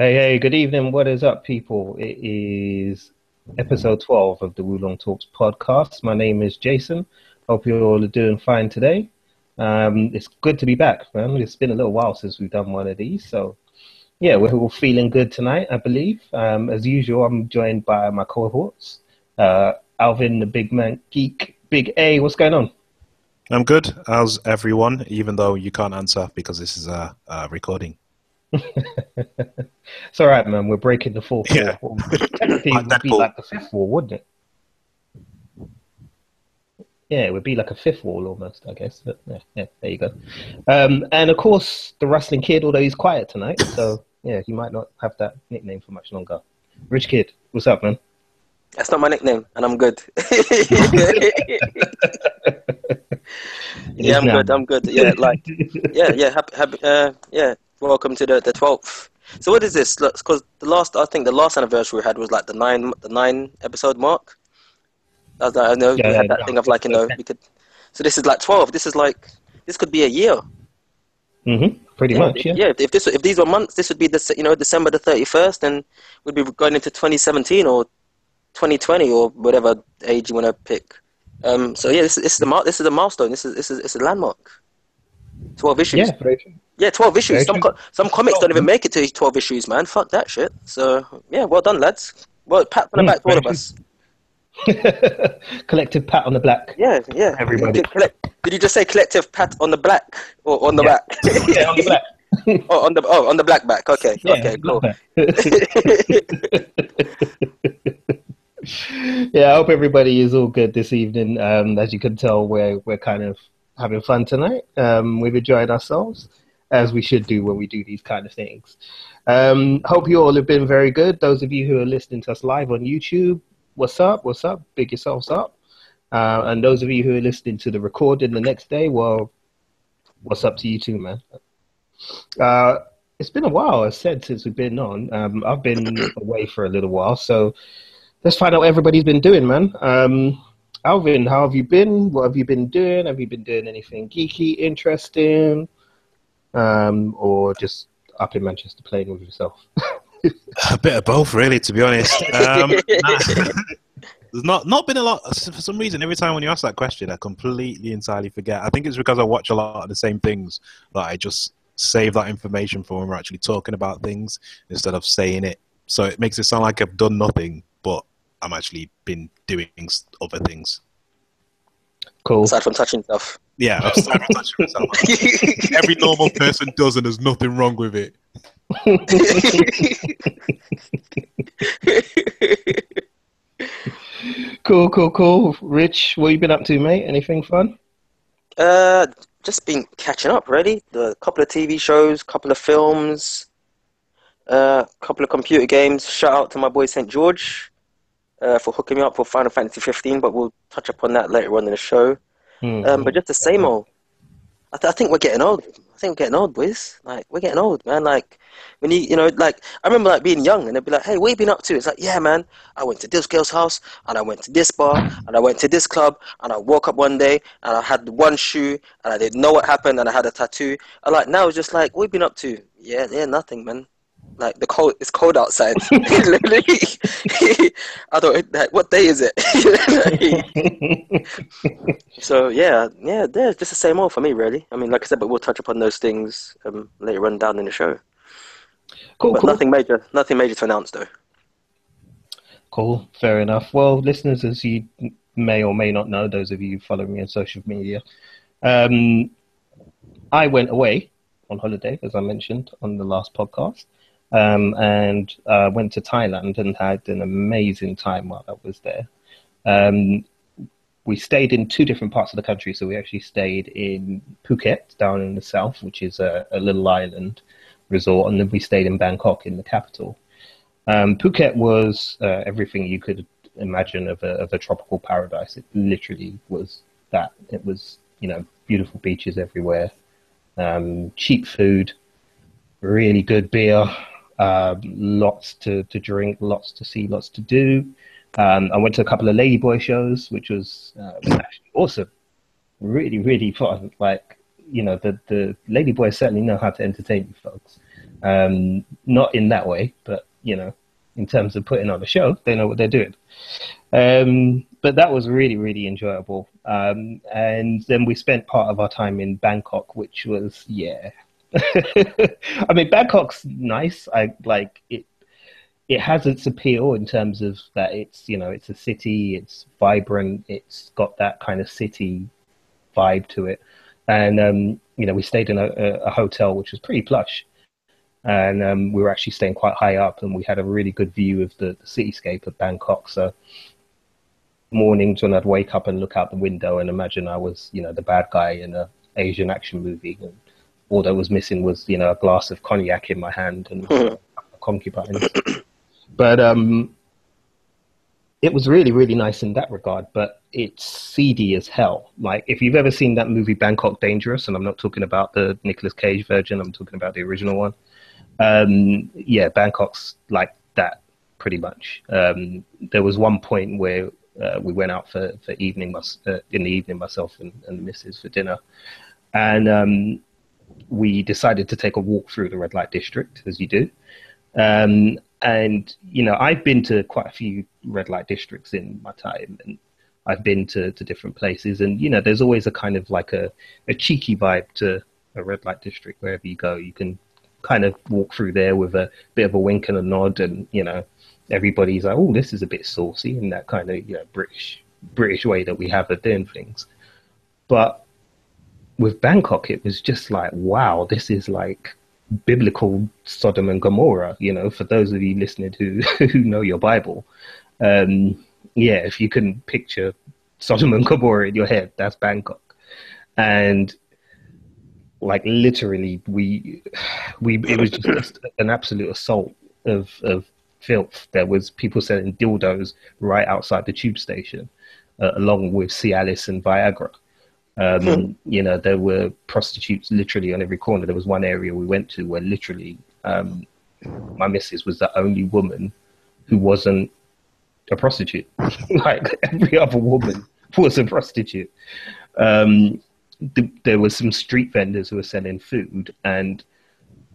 Hey, hey, good evening. What is up, people? It is episode 12 of the Wulong Talks podcast. My name is Jason. Hope you're all doing fine today. Um, it's good to be back, man. It's been a little while since we've done one of these. So, yeah, we're all feeling good tonight, I believe. Um, as usual, I'm joined by my cohorts uh, Alvin, the big man geek. Big A, what's going on? I'm good. How's everyone? Even though you can't answer because this is a, a recording. It's all right, man. We're breaking the fourth Yeah. wall. Technically, it would be like the fifth wall, wouldn't it? Yeah, it would be like a fifth wall almost, I guess. But yeah, yeah there you go. Um, and of course, the Rustling Kid, although he's quiet tonight, so yeah, he might not have that nickname for much longer. Rich Kid, what's up, man? That's not my nickname, and I'm good. yeah, I'm now. good. I'm good. Yeah, like, yeah, yeah, happy, happy, uh, yeah. Welcome to the the twelfth. So what is this? Because the last, I think the last anniversary we had was like the nine, the nine episode mark. I, I know Yeah, we had that yeah. thing of like you know we could. So this is like twelve. This is like this could be a year. hmm Pretty much, yeah. yeah. If this, if these were months, this would be the you know December the thirty first, and we'd be going into twenty seventeen or twenty twenty or whatever age you want to pick. Um, so yeah, this, this is the this is a milestone. This is this is it's a landmark. Twelve issues. Yeah. Yeah, twelve issues. Some co- some comics don't even make it to twelve issues, man. Fuck that shit. So yeah, well done, lads. Well, pat on the Mm, back to all of us. Collective pat on the back. Yeah, yeah. Everybody. Did, you just say collective pat on the black or on the Yeah. back? yeah, on the back. oh, on the oh, on the black back. Okay, Yeah, okay, cool. yeah, I hope everybody is all good this evening. Um, as you can tell, we're we're kind of having fun tonight. Um, we've enjoyed ourselves, as we should do when we do these kind of things. Um, hope you all have been very good. Those of you who are listening to us live on YouTube, what's up? What's up? Big yourselves up. Uh, and those of you who are listening to the recording the next day, well, what's up to you too, man? Uh, it's been a while, I said, since we've been on. Um, I've been away for a little while, so let's find out what everybody's been doing, man. Um, Alvin, how have you been? What have you been doing? Have you been doing anything geeky, interesting, um, or just up in Manchester playing with yourself? A bit of both, really, to be honest. Um, there's not not been a lot for some reason. Every time when you ask that question, I completely entirely forget. I think it's because I watch a lot of the same things that I just save that information for when we're actually talking about things instead of saying it. So it makes it sound like I've done nothing, but I'm actually been doing other things. Cool. Aside from touching stuff. Yeah, I've started myself. Every normal person does, and there's nothing wrong with it. Cool, cool, cool. Rich, what have you been up to, mate? Anything fun? Uh, just been catching up, really. A couple of TV shows, couple of films, a couple of computer games. Shout out to my boy St. George uh, for hooking me up for Final Fantasy 15, but we'll touch upon that later on in the show. Hmm. Um, but just the same old. I, th- I think we're getting old. I think we're getting old, boys. Like we're getting old, man. Like when you, you know, like I remember like being young, and they'd be like, "Hey, what you been up to?" It's like, "Yeah, man, I went to this girl's house, and I went to this bar, and I went to this club, and I woke up one day, and I had one shoe, and I didn't know what happened, and I had a tattoo." I like now it's just like, "What you been up to?" Yeah, yeah, nothing, man. Like the cold, it's cold outside. Literally, I don't. Like, what day is it? So yeah, yeah, there's just the same old for me, really. I mean, like I said, but we'll touch upon those things um, later on down in the show. cool, But cool. nothing major, nothing major to announce though. Cool, fair enough. Well, listeners, as you may or may not know, those of you following me on social media, um, I went away on holiday, as I mentioned on the last podcast, um, and uh, went to Thailand and had an amazing time while I was there. Um, we stayed in two different parts of the country, so we actually stayed in Phuket, down in the south, which is a, a little island resort, and then we stayed in Bangkok, in the capital. Um, Phuket was uh, everything you could imagine of a, of a tropical paradise. It literally was that. It was, you know, beautiful beaches everywhere, um, cheap food, really good beer, um, lots to, to drink, lots to see, lots to do. Um, I went to a couple of Ladyboy shows, which was, uh, actually awesome. Really, really fun. Like, you know, the, the Ladyboys certainly know how to entertain you folks. Um, not in that way, but you know, in terms of putting on a show, they know what they're doing. Um, but that was really, really enjoyable. Um, and then we spent part of our time in Bangkok, which was, yeah. I mean, Bangkok's nice. I like it. It has its appeal in terms of that it's, you know, it's a city, it's vibrant, it's got that kind of city vibe to it. And, um, you know, we stayed in a, a hotel which was pretty plush and um, we were actually staying quite high up, and we had a really good view of the, the cityscape of Bangkok. So mornings when I'd wake up and look out the window and imagine I was, you know, the bad guy in a Asian action movie, and all that was missing was, you know, a glass of cognac in my hand and concubines. But um, it was really, really nice in that regard. But it's seedy as hell. Like if you've ever seen that movie Bangkok Dangerous, and I'm not talking about the Nicolas Cage version, I'm talking about the original one um, yeah, Bangkok's like that pretty much. Um, there was one point where uh, we went out for, for evening uh, in the evening, myself and, and the missus for dinner, and um, we decided to take a walk through the red light district, as you do. Um, and you know, I've been to quite a few red light districts in my time, and I've been to, to different places, and you know, there's always a kind of like a, a cheeky vibe to a red light district wherever you go. You can kind of walk through there with a bit of a wink and a nod, and you know, everybody's like, "Oh, this is a bit saucy," in that kind of you know British British way that we have of doing things. But with Bangkok, it was just like, wow, this is like biblical Sodom and Gomorrah. You know, for those of you listening who who know your Bible, um, yeah, if you can picture Sodom and Gomorrah in your head, that's Bangkok. And like literally we we it was just an absolute assault of of filth. There was people selling dildos right outside the tube station, uh, along with Cialis and Viagra. Um, hmm. You know, there were prostitutes literally on every corner. There was one area we went to where literally um, my missus was the only woman who wasn't a prostitute. like every other woman was a prostitute. Um, th- there was some street vendors who were selling food, and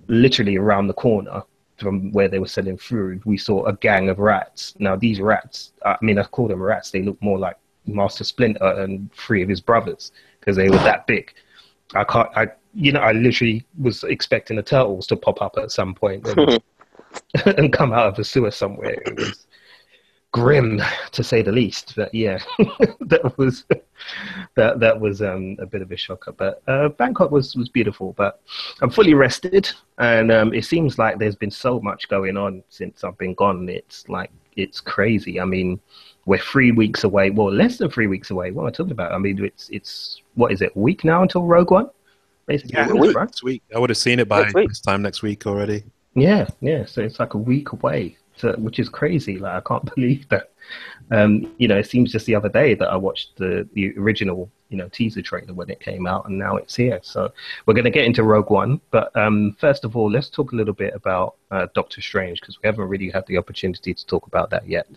literally around the corner from where they were selling food, we saw a gang of rats. Now these rats, I mean, I call them rats. They look more like Master Splinter and three of his brothers because they were that big. I can't. I you know I literally was expecting the turtles to pop up at some point and, and come out of the sewer somewhere. It was grim to say the least. But yeah, that was that that was um, a bit of a shocker. But uh, Bangkok was was beautiful. But I'm fully rested, and um, it seems like there's been so much going on since I've been gone. It's like it's crazy. I mean, we're three weeks away. Well, less than three weeks away. What am I talking about? I mean, it's it's what is it? A week now until Rogue One. Basically, yeah, a week. Right? Next week. I would have seen it by this time next week already. Yeah, yeah. So it's like a week away so, which is crazy. Like I can't believe that. Um, you know, it seems just the other day that I watched the the original you know teaser trailer when it came out, and now it's here. So we're going to get into Rogue One, but um, first of all, let's talk a little bit about uh, Doctor Strange because we haven't really had the opportunity to talk about that yet.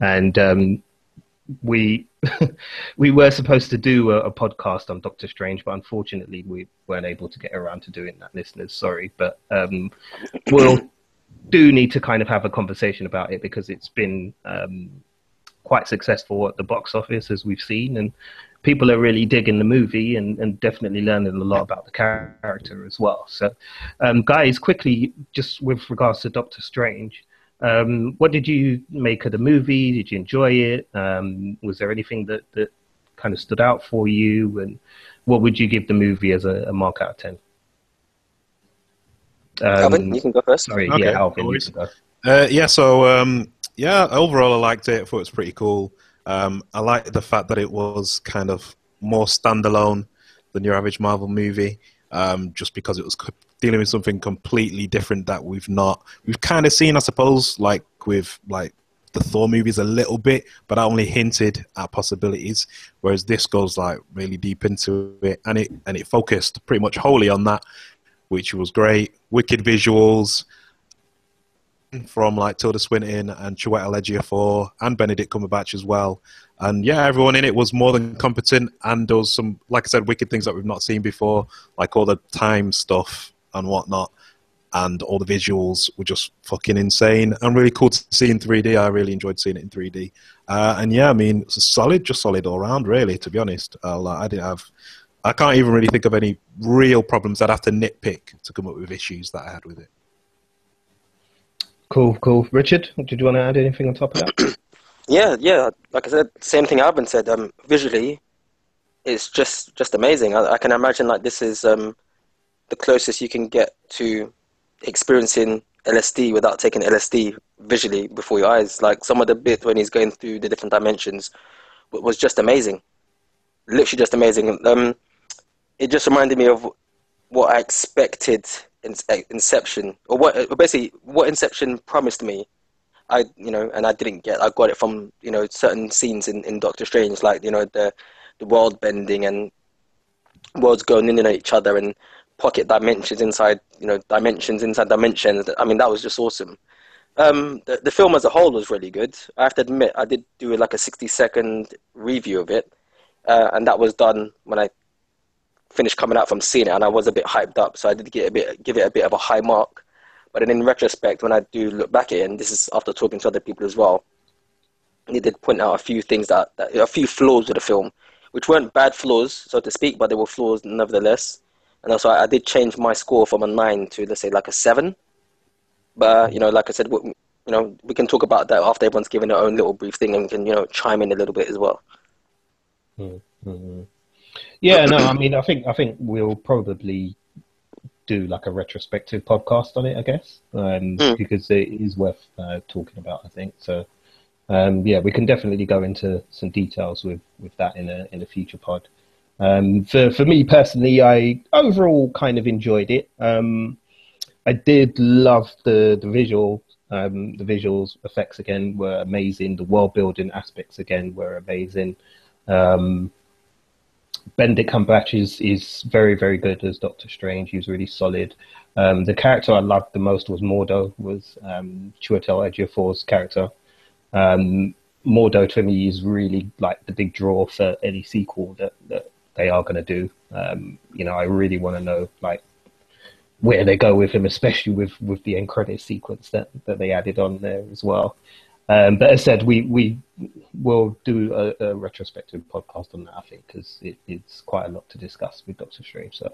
And um, we we were supposed to do a, a, podcast on Doctor Strange, but unfortunately we weren't able to get around to doing that. Listeners, sorry, but um, we'll do need to kind of have a conversation about it because it's been um, quite successful at the box office, as we've seen, and people are really digging the movie and, and definitely learning a lot about the character as well. So, um, guys, quickly, just with regards to Doctor Strange, um, what did you make of the movie? Did you enjoy it? Um, was there anything that, that kind of stood out for you? And what would you give the movie as a, a mark out of 10? Um, Alvin, you can go first. Sorry, okay. yeah, Alvin, you can go. Uh, yeah, so um, yeah, overall I liked it. I thought it was pretty cool. Um, I liked the fact that it was kind of more standalone than your average Marvel movie, um, just because it was dealing with something completely different that we've not we've kind of seen, I suppose, like with like the Thor movies a little bit, but I only hinted at possibilities. Whereas this goes like really deep into it, and it and it focused pretty much wholly on that which was great. Wicked visuals from like Tilda Swinton and Chiwetel Ejiofor and Benedict Cumberbatch as well. And yeah, everyone in it was more than competent and does some, like I said, wicked things that we've not seen before, like all the time stuff and whatnot. and all the visuals were just fucking insane and really cool to see in 3D. I really enjoyed seeing it in 3D. Uh, and yeah, I mean, it's solid, just solid all around, really. To be honest, uh, I didn't have, I can't even really think of any real problems. I'd have to nitpick to come up with issues that I had with it. Cool, cool. Richard, did you want to add anything on top of that? yeah, yeah. Like I said, same thing Alvin said. Um, visually, it's just just amazing. I, I can imagine like this is um, the closest you can get to experiencing LSD without taking LSD visually before your eyes. Like some of the bit when he's going through the different dimensions was just amazing, literally just amazing. Um, it just reminded me of what I expected in Inception, or what basically what Inception promised me. I you know, and I didn't get. I got it from you know certain scenes in, in Doctor Strange, like you know the the world bending and worlds going in and out each other and pocket dimensions inside, you know, dimensions inside dimensions. I mean, that was just awesome. Um, the, the film as a whole was really good. I have to admit, I did do like a 60 second review of it, uh, and that was done when I finished coming out from seeing it, and I was a bit hyped up, so I did get a bit, give it a bit of a high mark. But then in retrospect, when I do look back at it, and this is after talking to other people as well, they did point out a few things that, that a few flaws with the film, which weren't bad flaws, so to speak, but they were flaws nevertheless and also I, I did change my score from a nine to let's say like a seven. But you know, like I said, we, you know, we can talk about that after everyone's given their own little brief thing, and can you know chime in a little bit as well. Mm-hmm. Yeah, no, I mean, I think I think we'll probably do like a retrospective podcast on it, I guess, um, mm. because it is worth uh, talking about. I think so. Um, yeah, we can definitely go into some details with, with that in a in a future pod. Um, for for me personally, I overall kind of enjoyed it. Um, I did love the the visual. Um, the visuals effects again were amazing. The world building aspects again were amazing. Um, Benedict Cumberbatch is is very very good as Doctor Strange. He's really solid. Um, the character I loved the most was Mordo. Was um, Chiwetel Ejiofor's character. Um, Mordo to me is really like the big draw for any sequel that, that they are going to do. Um, you know, I really want to know like where they go with him, especially with with the end credit sequence that that they added on there as well. Um, but as I said, we we will do a, a retrospective podcast on that. I think because it, it's quite a lot to discuss with Doctor Strange. So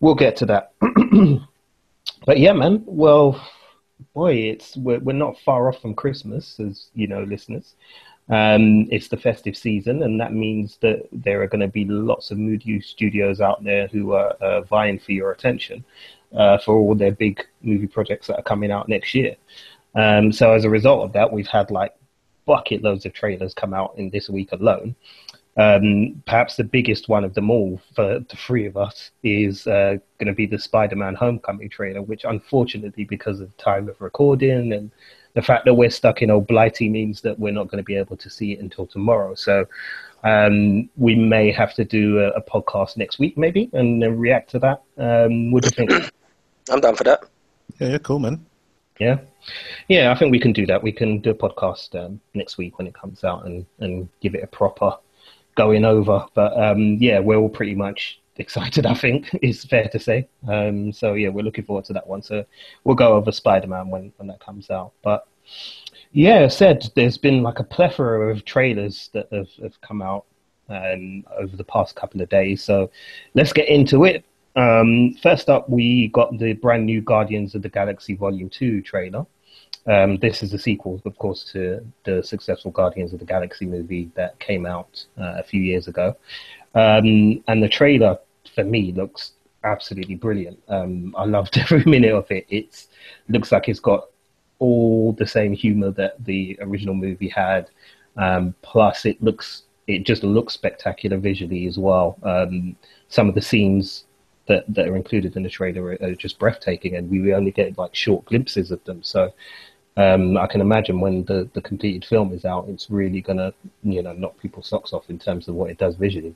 we'll get to that. but yeah, man. Well, boy, it's we're, we're not far off from Christmas, as you know, listeners. Um, it's the festive season, and that means that there are going to be lots of Mood U studios out there who are uh, vying for your attention uh, for all their big movie projects that are coming out next year. Um, so as a result of that, we've had like bucket loads of trailers come out in this week alone. Um, perhaps the biggest one of them all for the three of us is uh, going to be the Spider-Man Homecoming trailer, which unfortunately, because of time of recording and the fact that we're stuck in old blighty means that we're not going to be able to see it until tomorrow. So um, we may have to do a, a, podcast next week, maybe, and then react to that. Um, what do you think? I'm down for that. Yeah, yeah, cool, man. Yeah, yeah, I think we can do that. We can do a podcast um, next week when it comes out and, and give it a proper going over. But um, yeah, we're all pretty much excited. I think is fair to say. Um, so yeah, we're looking forward to that one. So we'll go over Spider Man when when that comes out. But yeah, I said there's been like a plethora of trailers that have, have come out um, over the past couple of days. So let's get into it. Um, first up, we got the brand new Guardians of the Galaxy Volume 2 trailer. Um, this is a sequel, of course, to the successful Guardians of the Galaxy movie that came out uh, a few years ago. Um, and the trailer for me looks absolutely brilliant. Um, I loved every minute of it. It looks like it's got all the same humor that the original movie had. Um, plus, it looks it just looks spectacular visually as well. Um, some of the scenes that that are included in the trailer are, are, just breathtaking, and we only get like short glimpses of them. So. Um, I can imagine when the, the completed film is out, it's really gonna, you know, knock people's socks off in terms of what it does visually.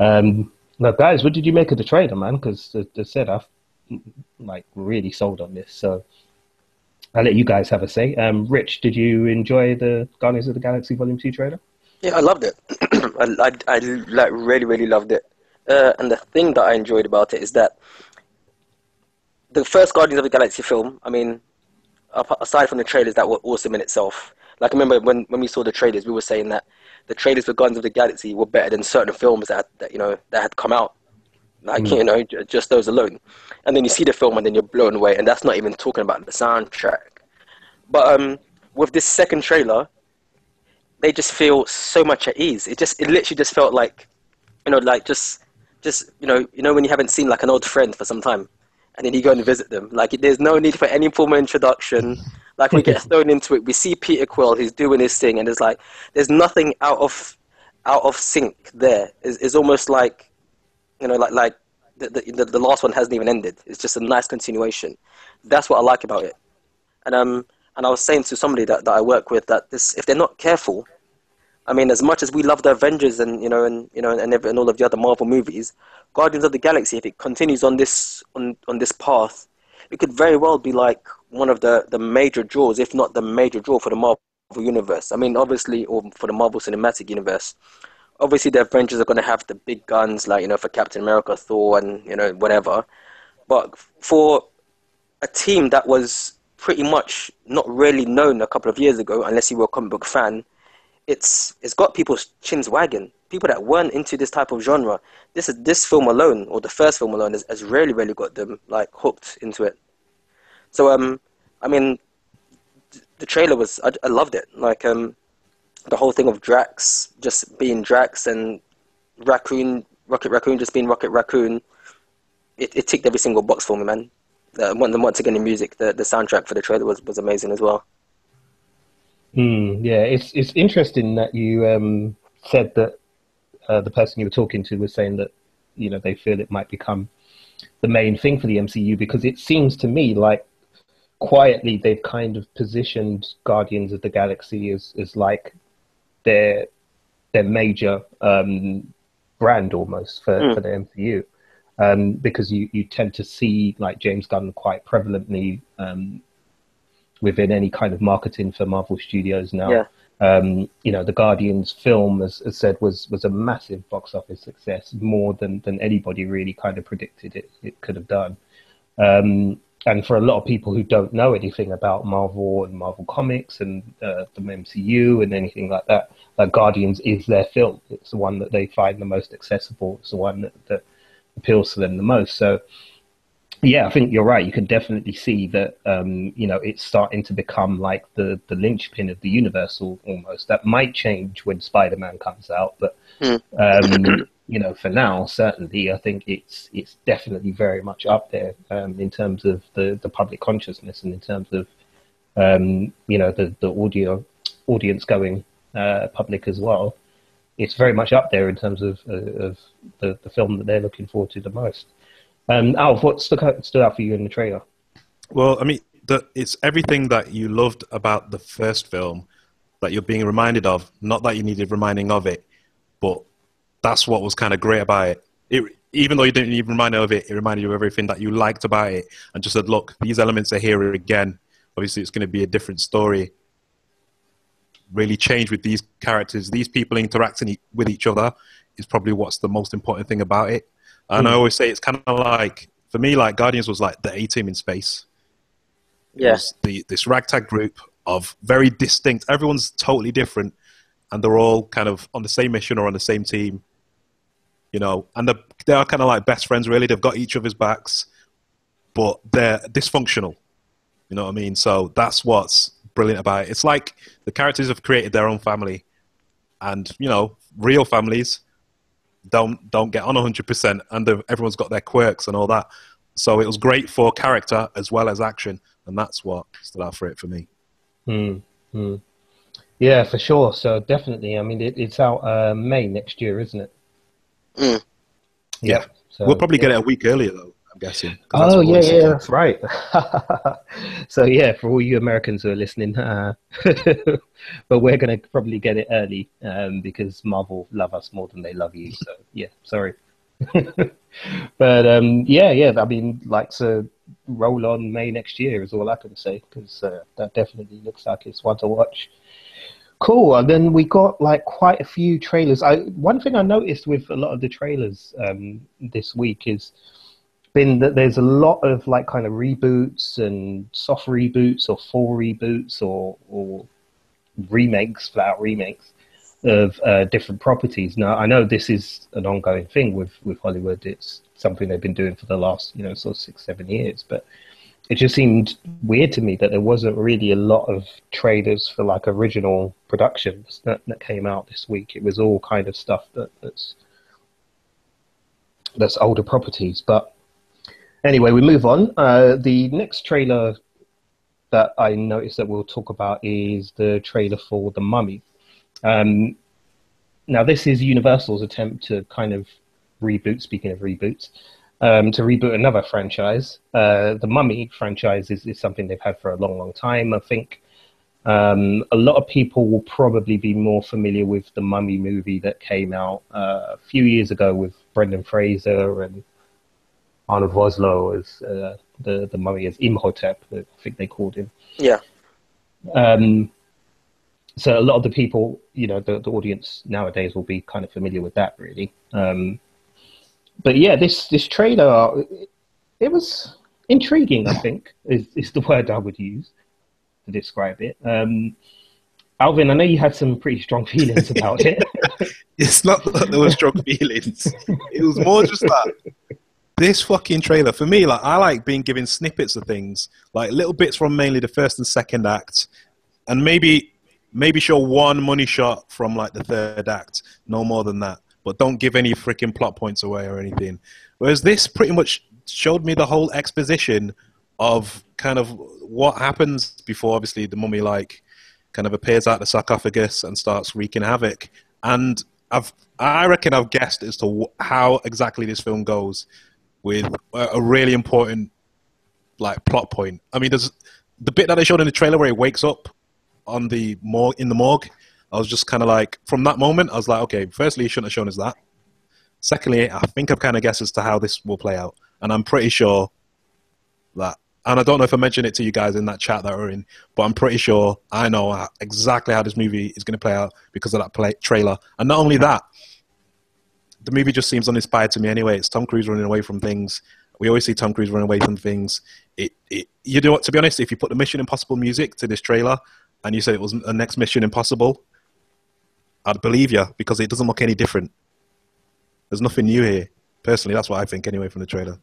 Um, now, guys, what did you make of the trailer, man? Because as I said, I've like really sold on this. So I'll let you guys have a say. Um, Rich, did you enjoy the Guardians of the Galaxy Volume Two trailer? Yeah, I loved it. I, I, I, like really, really loved it. Uh, and the thing that I enjoyed about it is that the first Guardians of the Galaxy film, I mean, aside from the trailers that were awesome in itself, like I remember when, when we saw the trailers, we were saying that the trailers for Guardians of the Galaxy were better than certain films that, that you know that had come out, like mm. you know just those alone. And then you see the film and then you're blown away, and that's not even talking about the soundtrack. But um, with this second trailer, they just feel so much at ease. It just it literally just felt like, you know, like just just you know you know when you haven't seen like an old friend for some time, and then you go and visit them. Like there's no need for any formal introduction. Like we get thrown into it. We see Peter Quill, he's doing his thing, and it's like there's nothing out of out of sync there. It's, it's almost like you know, like like the, the the last one hasn't even ended. It's just a nice continuation. That's what I like about it. And um and I was saying to somebody that, that I work with that this if they're not careful, I mean, as much as we love the Avengers and you know and you know and, and all of the other Marvel movies, Guardians of the Galaxy, if it continues on this on on this path, it could very well be like one of the, the major draws, if not the major draw for the Marvel universe. I mean, obviously, or for the Marvel Cinematic Universe. Obviously, the Avengers are going to have the big guns, like you know, for Captain America, Thor, and you know, whatever. But for a team that was pretty much not really known a couple of years ago, unless you were a comic book fan, it's it's got people's chins wagging. People that weren't into this type of genre. This is this film alone, or the first film alone, has, has really, really got them like hooked into it. So um, I mean, the trailer was I, I loved it. Like um, the whole thing of Drax just being Drax and Raccoon, Rocket Raccoon just being Rocket Raccoon. It, it ticked every single box for me, man. Uh, once again, the music, the, the soundtrack for the trailer was, was amazing as well. Mm, yeah, it's it's interesting that you um, said that uh, the person you were talking to was saying that you know they feel it might become the main thing for the MCU because it seems to me like quietly they've kind of positioned Guardians of the Galaxy as as like their their major um, brand almost for, mm. for the MCU. Um, because you, you tend to see like James Gunn quite prevalently um, within any kind of marketing for Marvel Studios now. Yeah. Um, you know, the Guardians film, as, as said, was was a massive box office success, more than than anybody really kind of predicted it it could have done. Um, and for a lot of people who don't know anything about Marvel and Marvel Comics and uh, the MCU and anything like that, like Guardians is their film. It's the one that they find the most accessible. It's the one that, that appeals to them the most. So yeah, I think you're right. You can definitely see that um, you know it's starting to become like the the linchpin of the Universal almost. That might change when Spider Man comes out, but mm. um, you know, for now, certainly, I think it's it's definitely very much up there um, in terms of the, the public consciousness and in terms of um, you know the the audio audience going uh, public as well. It's very much up there in terms of uh, of the, the film that they're looking forward to the most. Um, Alf, what stuck out, stood out for you in the trailer? Well, I mean, the, it's everything that you loved about the first film that you're being reminded of. Not that you needed reminding of it, but that's what was kind of great about it. It even though you didn't even remind of it, it reminded you of everything that you liked about it, and just said, "Look, these elements are here again. Obviously, it's going to be a different story. Really change with these characters. These people interacting with each other is probably what's the most important thing about it. And mm. I hmm. always say it's kind of like for me, like Guardians was like the A team in space. Yes, yeah. the this ragtag group of very distinct. Everyone's totally different, and they're all kind of on the same mission or on the same team. You know, and they're, they are kind of like best friends. Really, they've got each other's backs, but they're dysfunctional. You know what I mean? So that's what's brilliant about it. It's like the characters have created their own family, and you know, real families don't don't get on 100% and everyone's got their quirks and all that so it was great for character as well as action and that's what stood out for it for me mm, mm. yeah for sure so definitely i mean it, it's out uh, may next year isn't it mm. yeah, yeah. So, we'll probably yeah. get it a week earlier though I'm guessing. Oh yeah, yeah, that's right. so yeah, for all you Americans who are listening, uh, but we're going to probably get it early um, because Marvel love us more than they love you. So yeah, sorry. but um, yeah, yeah. I mean, like to roll on May next year is all I can say because uh, that definitely looks like it's one to watch. Cool. And then we got like quite a few trailers. I one thing I noticed with a lot of the trailers um, this week is been that there's a lot of like kind of reboots and soft reboots or full reboots or or remakes, flat remakes of uh, different properties. Now, I know this is an ongoing thing with, with Hollywood. It's something they've been doing for the last, you know, sort of six, seven years. But it just seemed weird to me that there wasn't really a lot of trailers for like original productions that, that came out this week. It was all kind of stuff that, that's that's older properties. But anyway, we move on. Uh, the next trailer that I noticed that we'll talk about is the trailer for The Mummy. Um, now, this is Universal's attempt to kind of reboot, speaking of reboots, um, to reboot another franchise. Uh, the Mummy franchise is, is something they've had for a long, long time. I think um, a lot of people will probably be more familiar with the Mummy movie that came out uh, a few years ago with Brendan Fraser and Arnold Vosloo as uh, the the mummy as Imhotep. I think they called him. Yeah. Um, so a lot of the people, you know, the, the audience nowadays will be kind of familiar with that, really. Um, but yeah, this this trailer, it, it was intriguing. I think is is the word I would use to describe it. Um, Alvin, I know you had some pretty strong feelings about it. it's not that there were strong feelings. It was more just that this fucking trailer for me, like I like being given snippets of things, like little bits from mainly the first and second act, and maybe maybe show one money shot from like the third act, no more than that. But don't give any freaking plot points away or anything. Whereas this pretty much showed me the whole exposition of kind of what happens before obviously the mummy like kind of appears out of the sarcophagus and starts wreaking havoc. And I've I reckon I've guessed as to how exactly this film goes with a really important like plot point. I mean, there's the bit that they showed in the trailer where he wakes up on the morgue in the morgue. I was just kind of like, from that moment, I was like, okay, firstly, you shouldn't have shown us that. Secondly, I think I've kind of guessed as to how this will play out, and I'm pretty sure that. And I don't know if I mentioned it to you guys in that chat that we're in, but I'm pretty sure I know exactly how this movie is going to play out because of that play, trailer. And not only that, the movie just seems uninspired to me anyway. It's Tom Cruise running away from things. We always see Tom Cruise running away from things. It, it, you know what? To be honest, if you put the Mission Impossible music to this trailer and you said it was a next Mission Impossible, I'd believe you because it doesn't look any different. There's nothing new here. Personally, that's what I think anyway from the trailer.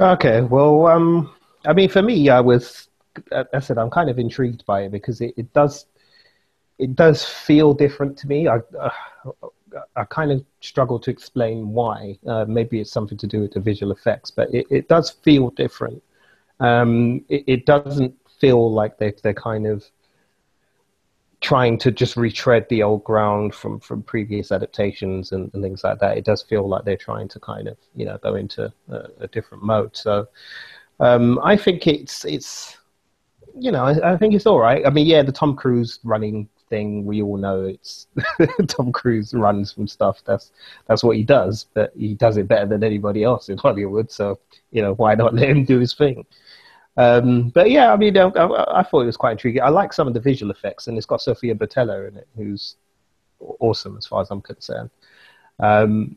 Okay, well, um, I mean, for me, I was, I said, I'm kind of intrigued by it because it, it does, it does feel different to me. I, uh, I kind of struggle to explain why. Uh, maybe it's something to do with the visual effects, but it, it does feel different. Um, it, it, doesn't feel like they, they're kind of trying to just retread the old ground from, from previous adaptations and, and things like that. It does feel like they're trying to kind of, you know, go into a, a different mode. So um, I think it's, it's, you know, I, I, think it's all right. I mean, yeah, the Tom Cruise running thing we all know it's Tom Cruise runs from stuff. That's that's what he does, but he does it better than anybody else in Hollywood. So you know why not let him do his thing? Um, but yeah, I mean, I, I, thought it was quite intriguing. I like some of the visual effects, and it's got Sofia Boutella in it, who's awesome as far as I'm concerned. Um,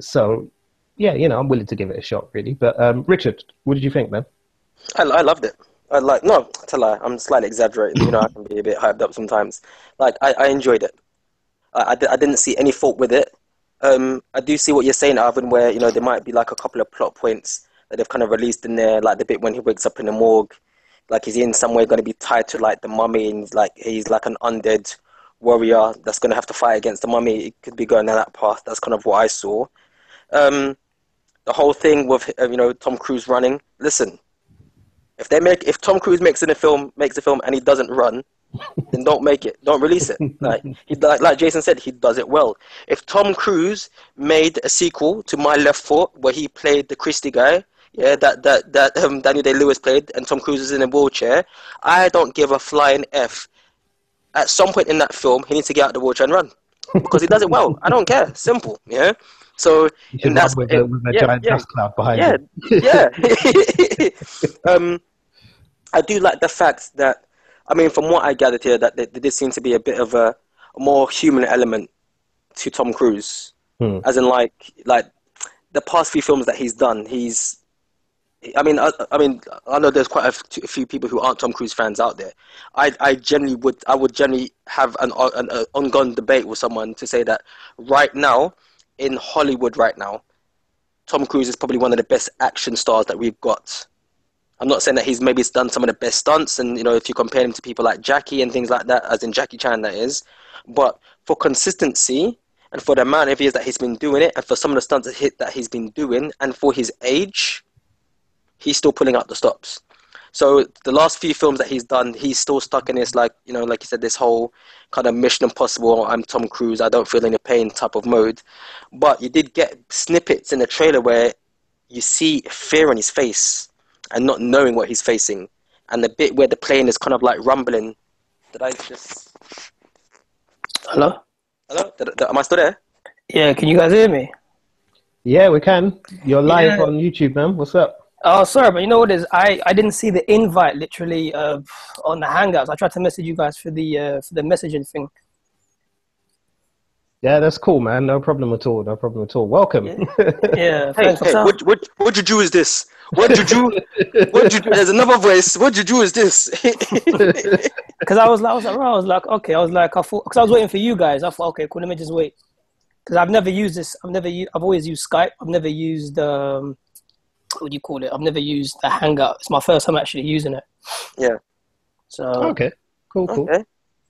so yeah, you know, I'm willing to give it a shot, really. But um, Richard, what did you think, man? I, I loved it. I like no, to lie, I'm slightly exaggerating. You know, I can be a bit hyped up sometimes. Like I, I enjoyed it. I, I, I didn't see any fault with it. Um, I do see what you're saying, Alvin, where you know there might be like a couple of plot points that they've kind of released in there, like the bit when he wakes up in the morgue, like he's in some way going to be tied to like the mummy, and like he's like an undead warrior that's going to have to fight against the mummy. It could be going down that path. That's kind of what I saw. Um, the whole thing with uh, you know Tom Cruise running. Listen, if they make, if Tom Cruise makes in a film, makes a film, and he doesn't run, then don't make it. Don't release it. Like he, like, like Jason said, he does it well. If Tom Cruise made a sequel to My Left Foot, where he played the Christy guy, yeah, that that that um, Daniel Day Lewis played, and Tom Cruise is in a wheelchair, I don't give a flying f. At some point in that film, he needs to get out the wheelchair and run because he does it well. I don't care. Simple, yeah. So and that's with, a, with a yeah, giant yeah, dust cloud behind yeah, him. yeah. um, I do like the fact that, I mean, from what I gathered here, that there, there seem to be a bit of a, a more human element to Tom Cruise, Hmm. as in like like the past few films that he's done, he's. I mean, I, I mean, I know there's quite a few people who aren't Tom Cruise fans out there. I, I generally would, I would generally have an, an, an ongoing debate with someone to say that right now, in Hollywood, right now, Tom Cruise is probably one of the best action stars that we've got. I'm not saying that he's maybe done some of the best stunts, and you know, if you compare him to people like Jackie and things like that, as in Jackie Chan, that is. But for consistency and for the amount of years that he's been doing it, and for some of the stunts that, he, that he's been doing, and for his age, he's still pulling out the stops. So the last few films that he's done, he's still stuck in this like you know, like you said, this whole kind of Mission Impossible. I'm Tom Cruise. I don't feel any pain type of mode. But you did get snippets in the trailer where you see fear on his face and not knowing what he's facing, and the bit where the plane is kind of like rumbling. Did I just? Hello? Hello? Did, did- am I still there? Yeah, can you guys hear me? Yeah, we can. You're live Yeah. on YouTube, man. What's up? Oh, sorry, but you know what is? I, I didn't see the invite literally uh, on the Hangouts. I tried to message you guys for the uh, for the messaging thing. Yeah, that's cool, man. No problem at all. No problem at all. Welcome. Yeah, Hey, thanks. hey, what, what, what juju is this? What juju? what juju? There's another voice. What juju is this? Because I was, I was, I was like, okay, I was like, I thought, because I was waiting for you guys. I thought, okay, cool, let me just wait. Because I've never used this. I've never used. I've always used Skype. I've never used um, what do you call it? I've never used the Hangout. It's my first time actually using it. Yeah. So okay. Cool, cool. okay.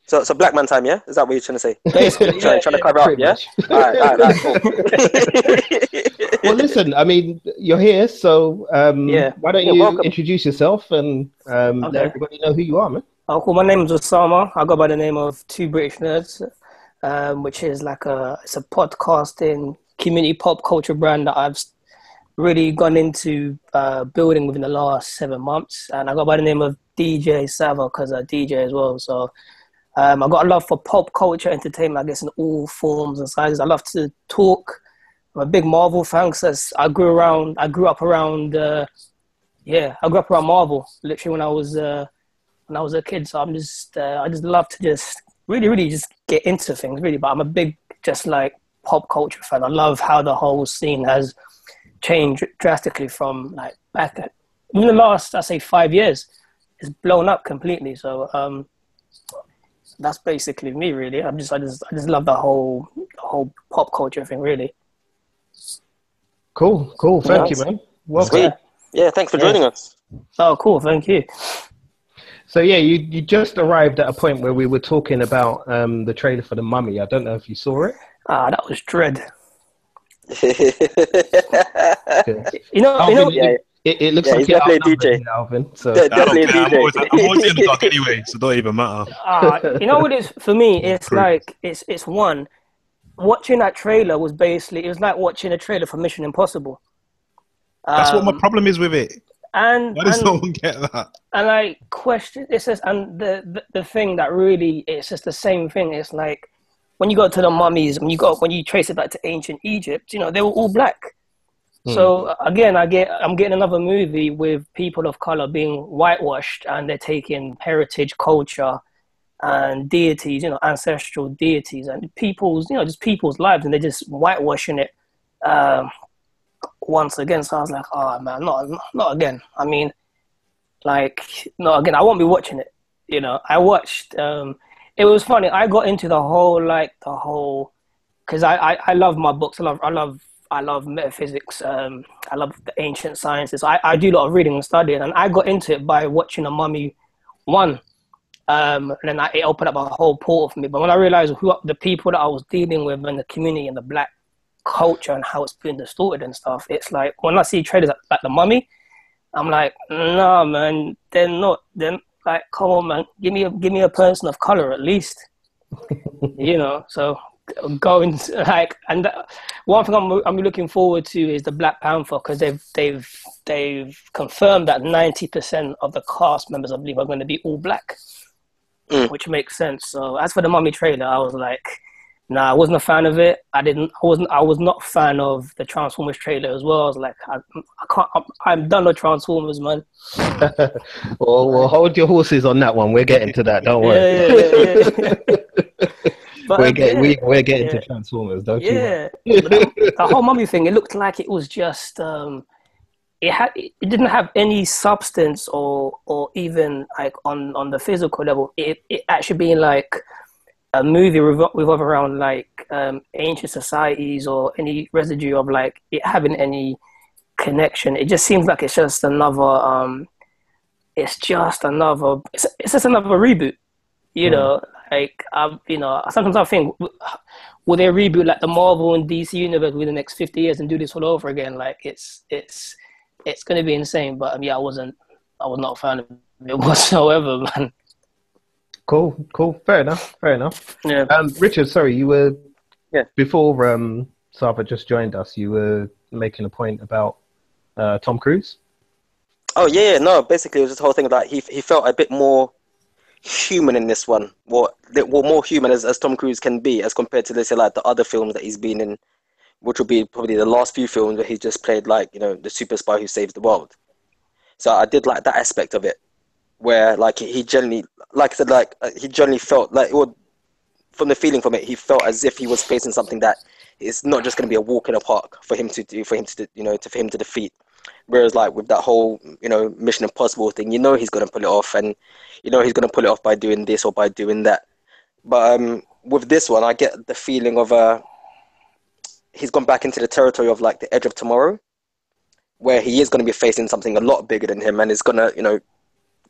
So, so black man time, yeah? Is that what you're trying to say? basically, trying, yeah, trying to yeah. cover up, Pretty yeah? All right, all right, all right, cool. well, listen. I mean, you're here, so um, Yeah. why don't Yeah, you welcome. introduce yourself and um, Okay. let everybody know who you are, man? Oh, cool. My name is Osama. I go by the name of Two British Nerds, um, which is like a it's a podcasting community pop culture brand that I've really gone into uh, building within the last seven months. And I go by the name of DJ Sava because I DJ as well. So um, I got a love for pop culture, entertainment, I guess, in all forms and sizes. I love to talk. I'm a big Marvel fan. 'cause I grew around. I grew up around. Uh, yeah, I grew up around Marvel. Literally when I was. Uh, when I was a kid. So I'm just, uh, I just love to just really, really just get into things, really. But I'm a big, just like pop culture fan. I love how the whole scene has changed drastically from like back at, in the last, I say, five years. It's blown up completely. So um, that's basically me, really. I'm just, I just, I just love the whole, whole pop culture thing, really. Cool, cool. Thank Nice. you, man. Welcome. Sweet. Yeah, thanks for Yeah. joining us. Oh, cool. Thank you. So yeah, you you just arrived at a point where we were talking about um, the trailer for the Mummy. I don't know if you saw it. Ah, that was dread. You know, you know, Yeah. it, it looks Yeah, like he's you're definitely a DJ. Alvin. So De- I don't Definitely care. a I'm always, I'm always in the dark anyway, so don't even matter. Ah, you know what it is for me? It's like it's it's one. Watching that trailer was basically it was like watching a trailer for Mission Impossible. That's what my Um, problem is with it. and Why does and, no one get that? and I question it's just and the, the the thing that really it's just the same thing. It's like when you go to the mummies, when you go when you trace it back to ancient Egypt, you know they were all black. So uh, again, I get I'm getting another movie with people of color being whitewashed, and they're taking heritage, culture, and deities, you know, ancestral deities, and people's, you know, just people's lives, and they're just whitewashing it um, once again. So I was like, oh man, not not again. I mean, like, no, again, I won't be watching it. You know, I watched. Um, it was funny. I got into the whole like the whole because I, I I love my books. I love I love I love metaphysics. Um, I love the ancient sciences. I, I do a lot of reading and studying, and I got into it by watching a mummy one. Um, and then I, it opened up a whole portal for me. But when I realized who the people that I was dealing with and the community and the black culture and how it's been distorted and stuff, it's like when I see traders like, like the mummy, I'm like, nah, man, they're not. They're like, come on, man, give me a give me a person of color at least, you know. So going like, and one thing I'm I'm looking forward to is the Black Panther because they've they've they've confirmed that 90 percent of the cast members, I believe, are going to be all black, Mm. which makes sense. So as for the mummy trailer, I was like. Nah, I wasn't a fan of it. I didn't. I wasn't. I was not a fan of the Transformers trailer as well. I was like, I, I can't. I'm, I'm done with Transformers, man. well, well, hold your horses on that one. We're getting to that. Don't worry. Yeah, yeah, yeah, yeah. But, we're getting yeah, we, we're getting yeah. to Transformers, don't you? Yeah, the, the whole mummy thing. It looked like it was just. Um, it had. It didn't have any substance or or even like on on the physical level. It it actually being like a movie revol- revolve around like um, ancient societies or any residue of like it having any connection. It just seems like it's just another. Um, it's just another. It's, it's just another reboot. You Mm. know, like um, you know, sometimes I think, will they reboot like the Marvel and DC universe within the next fifty years and do this all over again? Like it's it's it's going to be insane. But um, yeah, I wasn't. I was not a fan of it whatsoever, man. Cool, cool. Fair enough. Fair enough. Yeah. Um, Richard, sorry, you were Yeah. before um, Sava just joined us. You were making a point about uh, Tom Cruise. Oh yeah, yeah, no. Basically, it was this whole thing about he he felt a bit more human in this one. What well, more human as, as Tom Cruise can be as compared to let's say like the other films that he's been in, which will be probably the last few films where he just played like you know the super spy who saves the world. So I did like that aspect of it, where like he generally, like I said, like uh, he generally felt like from the feeling from it, he felt as if he was facing something that is not just going to be a walk in the park for him to do, for him to you know, to for him to defeat. Whereas like with that whole you know Mission Impossible thing, you know he's going to pull it off, and you know he's going to pull it off by doing this or by doing that. But um, with this one, I get the feeling of uh, he's gone back into the territory of like the Edge of Tomorrow, where he is going to be facing something a lot bigger than him, and is going to you know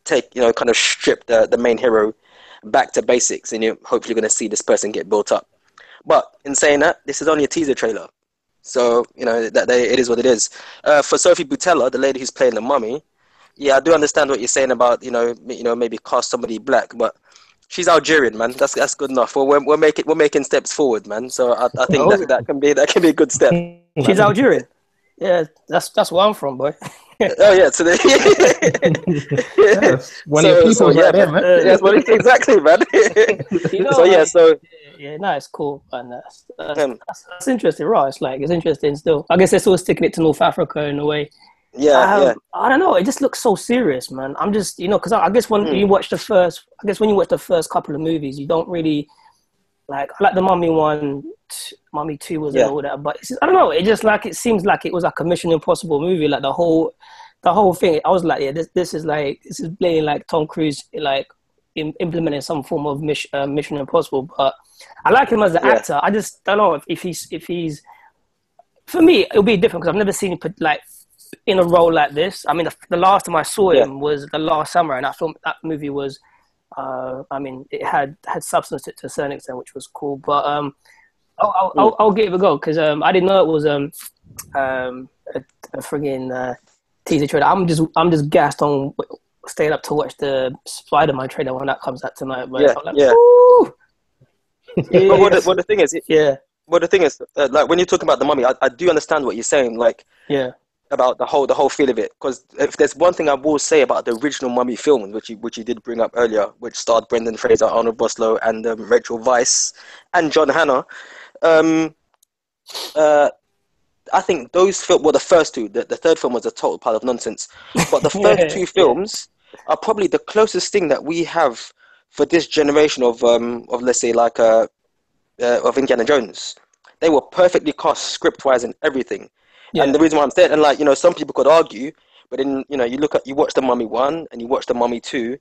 take you know kind of strip the the main hero back to basics, and you're hopefully going to see this person get built up. But in saying that, this is only a teaser trailer. So you know that they, it is what it is. Uh, for Sophie Boutella, the lady who's playing the mummy, yeah, I do understand what you're saying about you know you know maybe cast somebody black, but she's Algerian, man. That's that's good enough. Well, we're we're making we're making steps forward, man. So I, I think Oh. that, that can be that can be a good step. She's Algerian. Yeah, that's that's where I'm from, boy. oh yeah, so the, Yes, one of So- your people so, right there, man. Uh, yes, well, exactly, man. You know, so yeah, like- so Yeah, no, it's cool, and that's that's, Um, that's, that's interesting, right? It's like it's interesting still. I guess they're still sticking it to North Africa in a way. Yeah, Um, yeah, I don't know. It just looks so serious, man. I'm just, you know, because I, I guess when Mm. you watch the first, I guess when you watch the first couple of movies, you don't really like. I like the Mummy one, t- Mummy two was Yeah. and all that, but I don't know. It just like it seems like it was like a Mission Impossible movie. Like the whole, the whole thing. I was like, yeah, this this is like this is playing like Tom Cruise like im- implementing some form of mission, uh, Mission Impossible. But I like him as an Yeah. actor. I just don't know if, if he's if he's for me it'll be different because I've never seen him put like in a role like this. I mean, the, the last time I saw Yeah. him was the last summer, and I thought that movie was. Uh, I mean, it had had substance to, to a certain extent, which was cool. But um, I'll I'll, I'll, I'll give it a go because um, I didn't know it was um um a, a friggin' uh, teaser trailer. I'm just I'm just gassed on staying up to watch the Spider-Man trailer when that comes out tonight. But Yeah, like, yeah. But what the, what the thing is, yeah, well, the thing is, uh, like when you're talking about the mummy, I, I do understand what you're saying, like yeah, about the whole the whole feel of it. Because if there's one thing I will say about the original Mummy film, which you which you did bring up earlier, which starred Brendan Fraser, Arnold Vosloo, and um, Rachel Weisz, and John Hannah, um, uh, I think those film well the first two. The, the third film was a total pile of nonsense, but the first Yeah, two films are probably the closest thing that we have for this generation of um of let's say like uh, uh of Indiana Jones. They were perfectly cast script wise and everything. Yeah. And the reason why I'm saying, and like you know, some people could argue, but then you know, you look at you watch the Mummy one and you watch the Mummy two,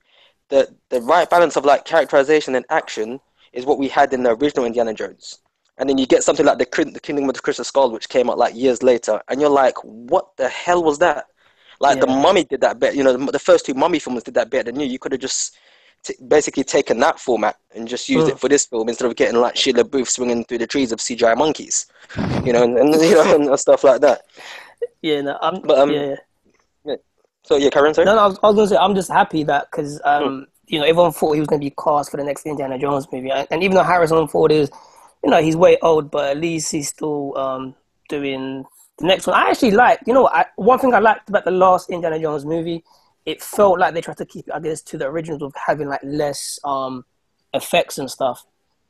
the the right balance of like characterization and action is what we had in the original Indiana Jones. And then you get something like the, the Kingdom of the Crystal Skull, which came out like years later, and you're like, what the hell was that? Like the Mummy did that bit, you know, the, the first two Mummy films did that better than you. You could have just t- basically taken that format and just used Mm. it for this film instead of getting like Shia LaBeouf swinging through the trees of CGI monkeys, you know, and, and you know, and stuff like that. yeah, no, I'm, But, um, yeah. So yeah, Karen, sorry. No, no, I was, I was gonna say I'm just happy that because um, you know everyone thought he was gonna be cast for the next Indiana Jones movie, and, and even though Harrison Ford is, you know, he's way old, but at least he's still um doing the next one. I actually like, you know, I, one thing I liked about the last Indiana Jones movie, it felt like they tried to keep it, I guess, to the originals of having like less um effects and stuff.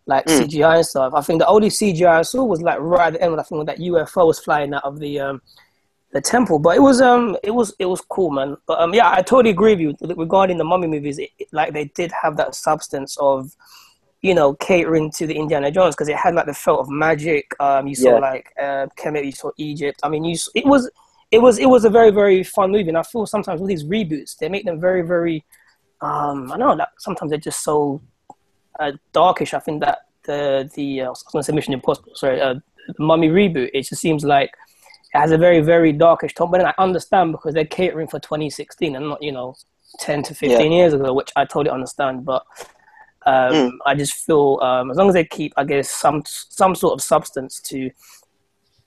Like Mm. CGI and stuff. I think the only CGI I saw was like right at the end when I think when that UFO was flying out of the um, the temple. But it was um it was it was cool, man. But um yeah, I totally agree with you regarding the mummy movies. It, it- like they did have that substance of you know, catering to the Indiana Jones because it had like the felt of magic. Um, you saw Yeah. like uh, Kemet, you saw Egypt. I mean, you it was it was it was a very very fun movie, and I feel sometimes with these reboots they make them very very. Um, I don't know like sometimes they're just so uh, darkish. I think that the the uh, I was going to say Mission Impossible, sorry, uh, the Mummy reboot. It just seems like it has a very very darkish tone. But then I understand because they're catering for 2016 and not you know 10 to 15 years ago, which I totally understand. But um, Mm. I just feel um, as long as they keep, I guess, some some sort of substance to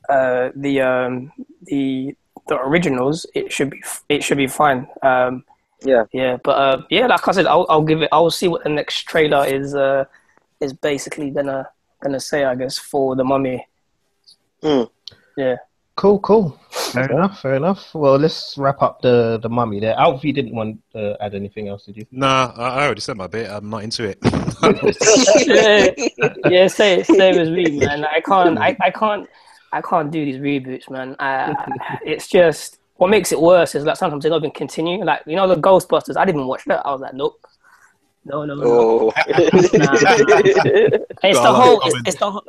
uh, the um, the the originals, it should be it should be fine. Um, Yeah. yeah, but uh, yeah, like I said, I'll, I'll give it. I'll see what the next trailer is uh, is basically gonna gonna say. I guess for the mummy. Mm. Yeah. Cool, cool. Fair enough, fair enough. Well, let's wrap up the the mummy there. Alfie didn't want to add anything else, did you? Nah, I I already said my bit. I'm not into it. yeah, yeah, same, same as me, man. I can't, I, I can't, I can't do these reboots, man. I, it's just what makes it worse is that sometimes they don't even continue. Like you know, the Ghostbusters. I didn't even watch that. I was like, nope, no, no, no. Oh. It's Got a the whole. It's, it's the. whole-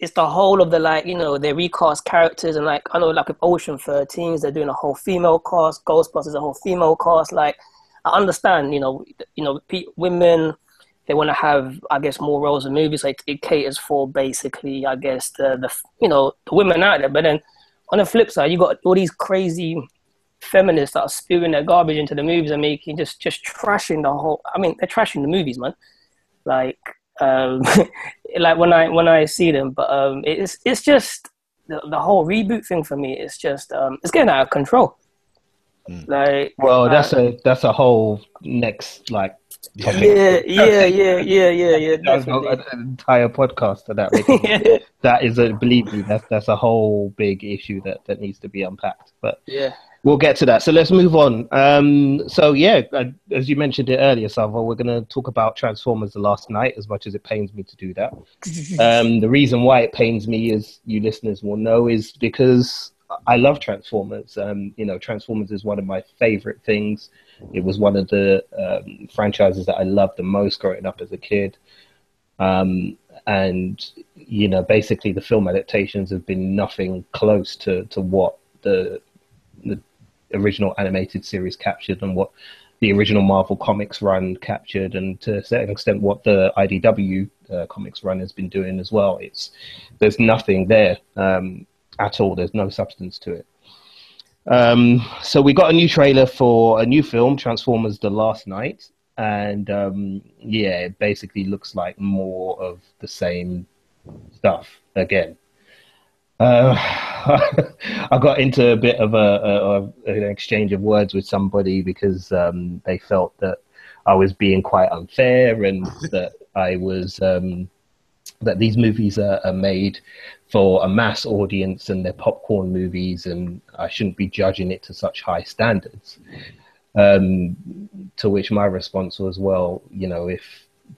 It's the whole of the like you know they recast characters and like I know like with Ocean 13s they're doing a whole female cast Ghostbusters a whole female cast like I understand you know you know pe- women they want to have I guess more roles in movies like it caters for basically I guess the the you know the women out there. But then on the flip side you got all these crazy feminists that are spewing their garbage into the movies and making just just trashing the whole I mean they're trashing the movies man. Like um like when I when I see them but um it's it's just the, the whole reboot thing for me It's just um it's getting out of control. Like Well, uh, that's a that's a whole next like topic. yeah yeah yeah yeah yeah yeah That's not an entire podcast to that. Yeah that is a believe me, that's that's a whole big issue that that needs to be unpacked. But yeah we'll get to that. So let's move on. Um, so yeah, uh, as you mentioned it earlier, Salvo, we're going to talk about Transformers: The Last Knight. As much as it pains me to do that, um, the reason why it pains me, as you listeners will know, is because I love Transformers. Um, you know, Transformers is one of my favorite things. It was one of the um, franchises that I loved the most growing up as a kid. Um, and you know, basically, the film adaptations have been nothing close to to what the the original animated series captured and what the original Marvel Comics run captured, and to a certain extent, what the IDW uh, Comics run has been doing as well. It's there's nothing there um, at all. There's no substance to it. Um, so we got a new trailer for a new film, Transformers: The Last Knight, and um, yeah, it basically looks like more of the same stuff again. Uh, I got into a bit of a, a, a an exchange of words with somebody because um, they felt that I was being quite unfair and that I was um, that these movies are, are made for a mass audience and they're popcorn movies and I shouldn't be judging it to such high standards. Um, to which my response was, well, you know, if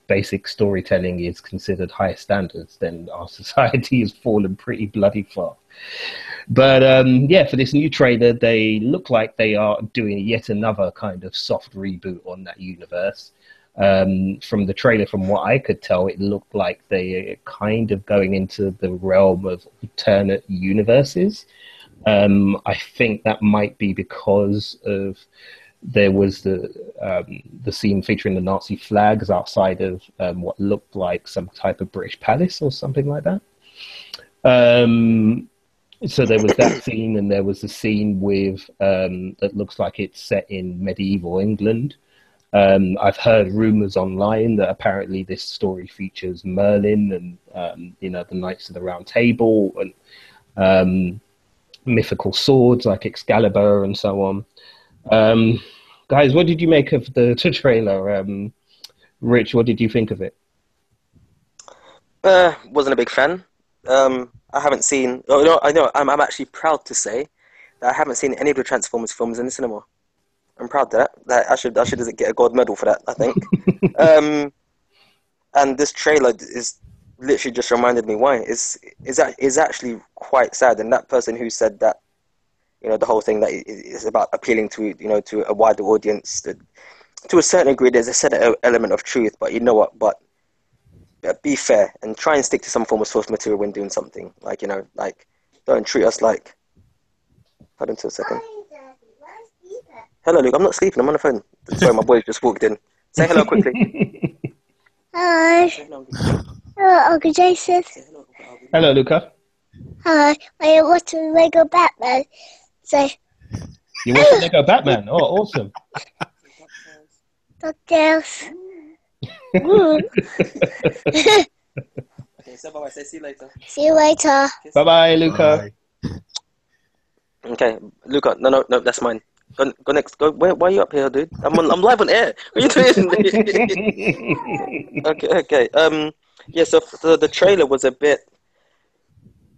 basic storytelling is considered high standards, then our society has fallen pretty bloody far. But um, yeah, for this new trailer, they look like they are doing yet another kind of soft reboot on that universe. Um, from the trailer, from what I could tell, it looked like they kind of going into the realm of alternate universes. Um, I think that might be because of there was the um, the scene featuring the Nazi flags outside of um, what looked like some type of British palace or something like that. Um, so there was that scene, and there was the scene with um, that looks like it's set in medieval England. Um, I've heard rumors online that apparently this story features Merlin and um, you know the Knights of the Round Table and um, mythical swords like Excalibur and so on. Um, guys, what did you make of the, trailer? Um, Rich, what did you think of it? Uh, wasn't a big fan. Um, I haven't seen. Oh no, I know. I'm, I'm actually proud to say that I haven't seen any of the Transformers films in the cinema. I'm proud of that. That I should I should get a gold medal for that. I think. um, and this trailer is literally just reminded me why is is that is actually quite sad. And that person who said that, you know, the whole thing that is about appealing to you know to a wider audience. To, to a certain degree, there's a certain element of truth. But you know what? But be fair and try and stick to some form of source material when doing something. Like you know, like don't treat us like. Hold on to a second. Hello, Luke. I'm not sleeping. I'm on the phone. Sorry, my boys just walked in. Say hello quickly. Hi. Say hello, Uncle- Hello, Uncle Jason. hello, Uncle Alvin. Hello, Luca. Hi. I want to Lego Batman. So, You want to Lego Batman? Oh, awesome. DuckTales. Okay, so bye. Say see you later. See you later. bye bye, Luca. Bye. Okay, Luca. No, no, no. That's mine. Go, go next. Go. Where, why are you up here, dude? I'm on. I'm live on air. What are you doing? okay. Okay. Um. Yeah. So the the trailer was a bit.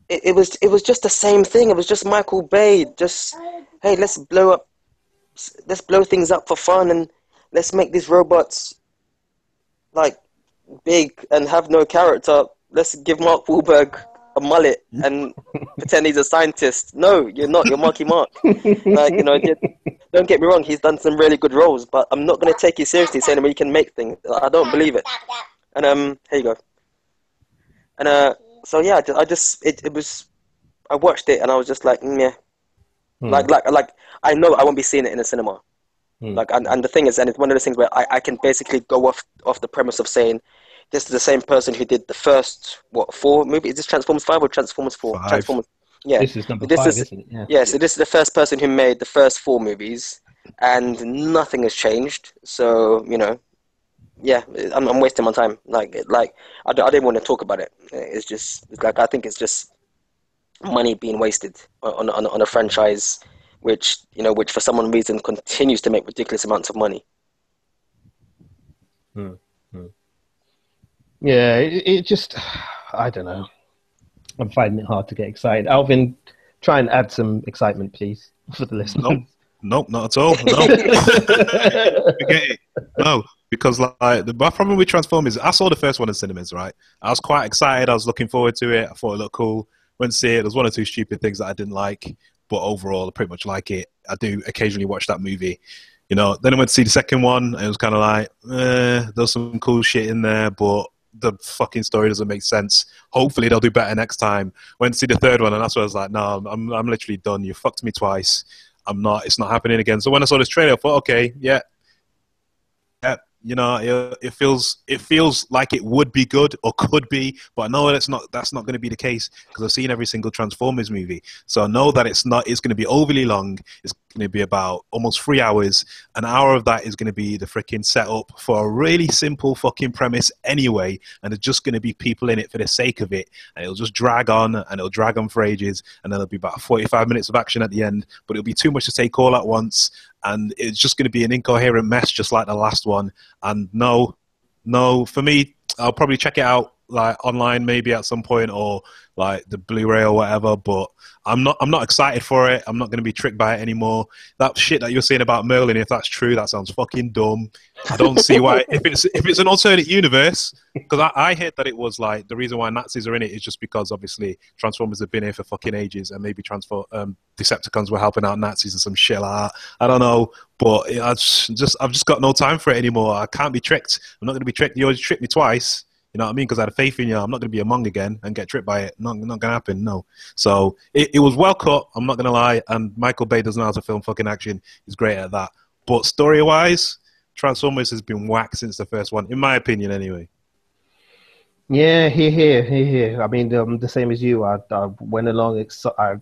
It, it was it was just the same thing. It was just Michael Bay. Just hey, let's blow up. Let's blow things up for fun and let's make these robots like big and have no character. Let's give Mark Wahlberg a mullet and pretend he's a scientist. No, you're not. You're Marky Mark. Like you know, don't get me wrong. He's done some really good roles, but I'm not going to take you seriously saying that he can make things. I don't believe it. And um, here you go. And uh, so yeah, I just, I just it, it was. I watched it and I was just like, mm, yeah, Hmm. like like like I know I won't be seeing it in a cinema. Hmm. Like and, and the thing is, and it's one of those things where I, I can basically go off off the premise of saying this is the same person who did the first what four movie is this Transformers five or Transformers four? Five. Transformers. Yeah. This is number This five, is- not? Yeah. Yeah, so this is the first person who made the first four movies, and nothing has changed. So you know, yeah, I'm, I'm wasting my time. Like, like I, don't- I didn't want to talk about it. It's just it's like I think it's just money being wasted on on, on a franchise, which you know, which for some reason continues to make ridiculous amounts of money. Hmm. Yeah, it, it just, I don't know. I'm finding it hard to get excited. Alvin, try and add some excitement, please, for the listeners. Nope. Nope, not at all. No. It. No, because like the problem with Transformers, I saw the first one in cinemas, right? I was quite excited. I was looking forward to it. I thought it looked cool. Went to see it. There was one or two stupid things that I didn't like, but overall, I pretty much like it. I do occasionally watch that movie. You know, then I went to see the second one. And it was kind of like, eh, there's some cool shit in there, but the fucking story doesn't make sense. Hopefully, they'll do better next time. Went to see the third one, and that's where I was like, no, I'm, I'm literally done. You fucked me twice. I'm not. It's not happening again. So when I saw this trailer, I thought, okay, yeah, yeah, you know, it, it feels it feels like it would be good or could be, but I know that's not that's not going to be the case because I've seen every single Transformers movie, so I know that it's not. It's going to be overly long. It's going to be about almost three hours. An hour of that is going to be the freaking setup for a really simple fucking premise anyway, and there's just going to be people in it for the sake of it, and it'll just drag on and it'll drag on for ages, and then there'll be about 45 minutes of action at the end, but it'll be too much to take all at once, and it's just going to be an incoherent mess, just like the last one. And no, no, for me, I'll probably check it out like online maybe at some point or like the Blu-ray or whatever. But I'm not, I'm not excited for it. I'm not going to be tricked by it anymore. That shit that you're saying about Merlin, if that's true, that sounds fucking dumb. I don't see why. if it's if it's an alternate universe, because I, I heard that it was like the reason why Nazis are in it is just because obviously Transformers have been here for fucking ages, and maybe Transform um, Decepticons were helping out Nazis and some shit like that. I don't know, but I just just I've just got no time for it anymore. I can't be tricked. I'm not going to be tricked. You already tricked me twice. You know what I mean? Because I had faith in you. I'm not going to be a mong again and get tripped by it. Not, not going to happen. No. So it, it was well cut. I'm not going to lie. And Michael Bay doesn't know how to film fucking action. He's great at that. But story wise, Transformers has been whacked since the first one, in my opinion, anyway. Yeah, here, here, here, here. I mean, um, the same as you. I, I went along. I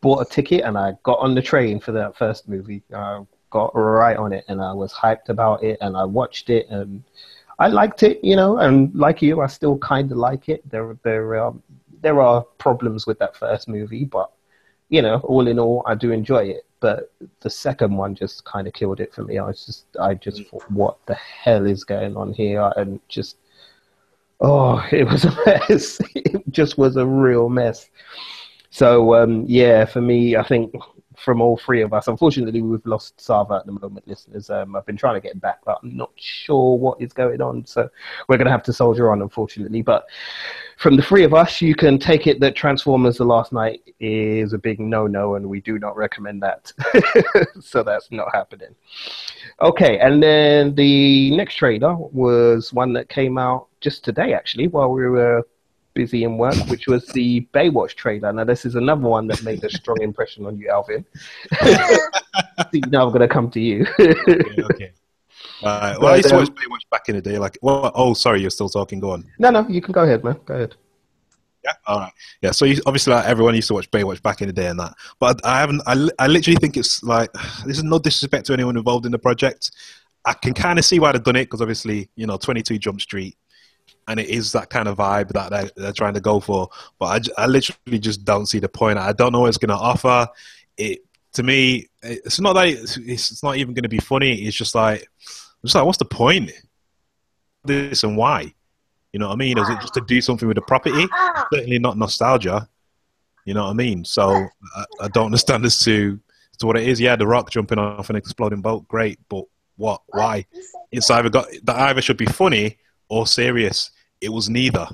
bought a ticket and I got on the train for that first movie. I got right on it and I was hyped about it and I watched it and I liked it. You know, and like you, I still kind of like it. There, there, um, there are problems with that first movie, but you know, all in all, I do enjoy it. But the second one just kind of killed it for me. I was just, I just thought, what the hell is going on here? And just Oh, it was a mess. It just was a real mess. So um, yeah, for me, I think from all three of us, unfortunately, we've lost Sava at the moment, listeners. Um, I've been trying to get him back, but I'm not sure what is going on. So we're going to have to soldier on, unfortunately. But from the three of us, you can take it that Transformers: The Last Knight is a big no-no, and we do not recommend that. so that's not happening. Okay, and then the next trailer was one that came out just today actually while we were busy in work, which was the Baywatch trailer. Now this is another one that made a strong impression on you, Alvin. you know I'm going to come to you. okay, okay. Uh, well, I used to But, watch Baywatch back in the day. Like, well, oh, sorry, you're still talking. Go on. no, no, you can go ahead, man. Go ahead. Yeah. All right. Yeah. So you, obviously, like, everyone used to watch Baywatch back in the day and that, but I haven't. I, I literally think it's like this is no disrespect to anyone involved in the project. I can kind of see why they've done it because obviously, you know, 22 Jump Street, and it is that kind of vibe that they're, they're trying to go for. But I literally just don't see the point. I don't know what it's going to offer. It to me, it's not that it's, it's not even going to be funny. It's just like, I'm just like, what's the point? This and why? You know what I mean? Is it just to do something with the property? Certainly not nostalgia. You know what I mean? So I, I don't understand as to, to what it is. Yeah, The Rock jumping off an exploding boat, great, but what? Why? It's either got that either should be funny or serious. It was neither.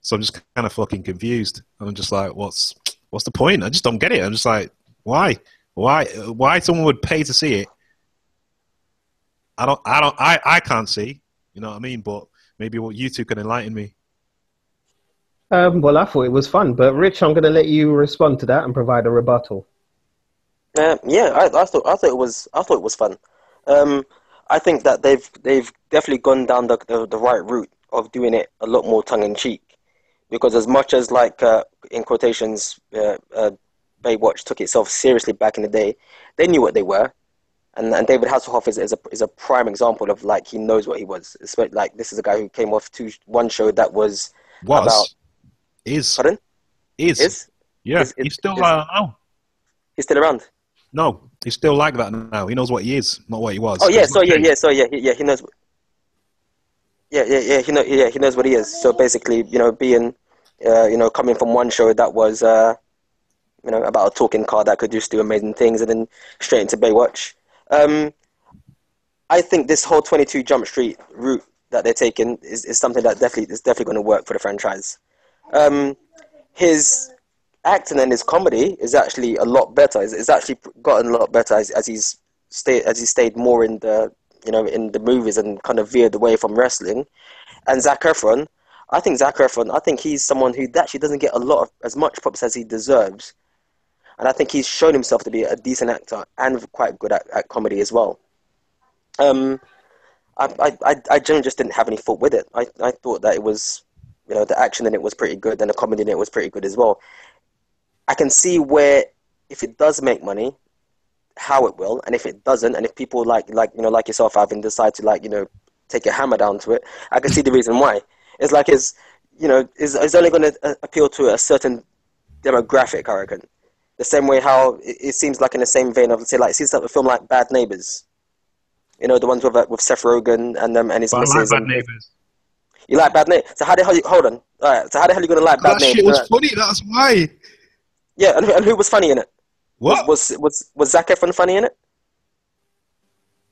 So I'm just kind of fucking confused. And I'm just like, what's what's the point? I just don't get it. I'm just like, why? Why? Why someone would pay to see it? I don't. I don't. I. I can't see. You know what I mean? But maybe what you two can enlighten me. Um, well, I thought it was fun, but Rich, I'm going to let you respond to that and provide a rebuttal. Uh, yeah, I, I thought I thought it was I thought it was fun. Um, I think that they've they've definitely gone down the, the the right route of doing it a lot more tongue in cheek, because as much as like uh, in quotations, uh, uh, Baywatch took itself seriously back in the day, they knew what they were, and and David Hasselhoff is, is a is a prime example of like he knows what he was. Like this is a guy who came off two one show that was Was About- is pardon is is yeah? is- he's still is- uh, no, he's still around. no. He's still like that now. He knows what he is, not what he was. Oh yeah, so yeah, yeah, so yeah, he- yeah, he knows. Yeah, yeah, yeah, he know, yeah, he knows what he is. So basically, you know, being, uh, you know, coming from one show that was, uh, you know, about a talking car that could just do amazing things, and then straight into Baywatch. Um, I think this whole Twenty Two Jump Street route that they're taking is, is something that definitely is definitely going to work for the franchise. Um, his acting and his comedy is actually a lot better. It's, it's actually gotten a lot better as, as he's stayed as he stayed more in the you know in the movies and kind of veered away from wrestling. And Zac Efron, I think Zac Efron, I think he's someone who actually doesn't get a lot of as much props as he deserves. And I think he's shown himself to be a decent actor and quite good at, at comedy as well. Um, I, I, I, generally just didn't have any fault with it. I, I thought that it was, you know, the action in it was pretty good and the comedy in it was pretty good as well. I can see where, if it does make money, how it will, and if it doesn't, and if people like, like you know, like yourself, Ivan, decide to like, you know, take a hammer down to it, I can see the reason why. It's like it's, you know, it's, it's only going to appeal to a certain demographic, I reckon. The same way how it, it seems like in the same vein of, say, like, see a film like Bad Neighbors. You know, the ones with uh, with Seth Rogen and um, and his But I like. Bad and- Neighbors. you like Bad Neighbors? So how the hell you hold on? All right. So how the hell are you gonna like Bad That shit Neighbors? was funny. That's why. Yeah, and, and who was funny in it? What? Was was was, was Zac Efron funny in it?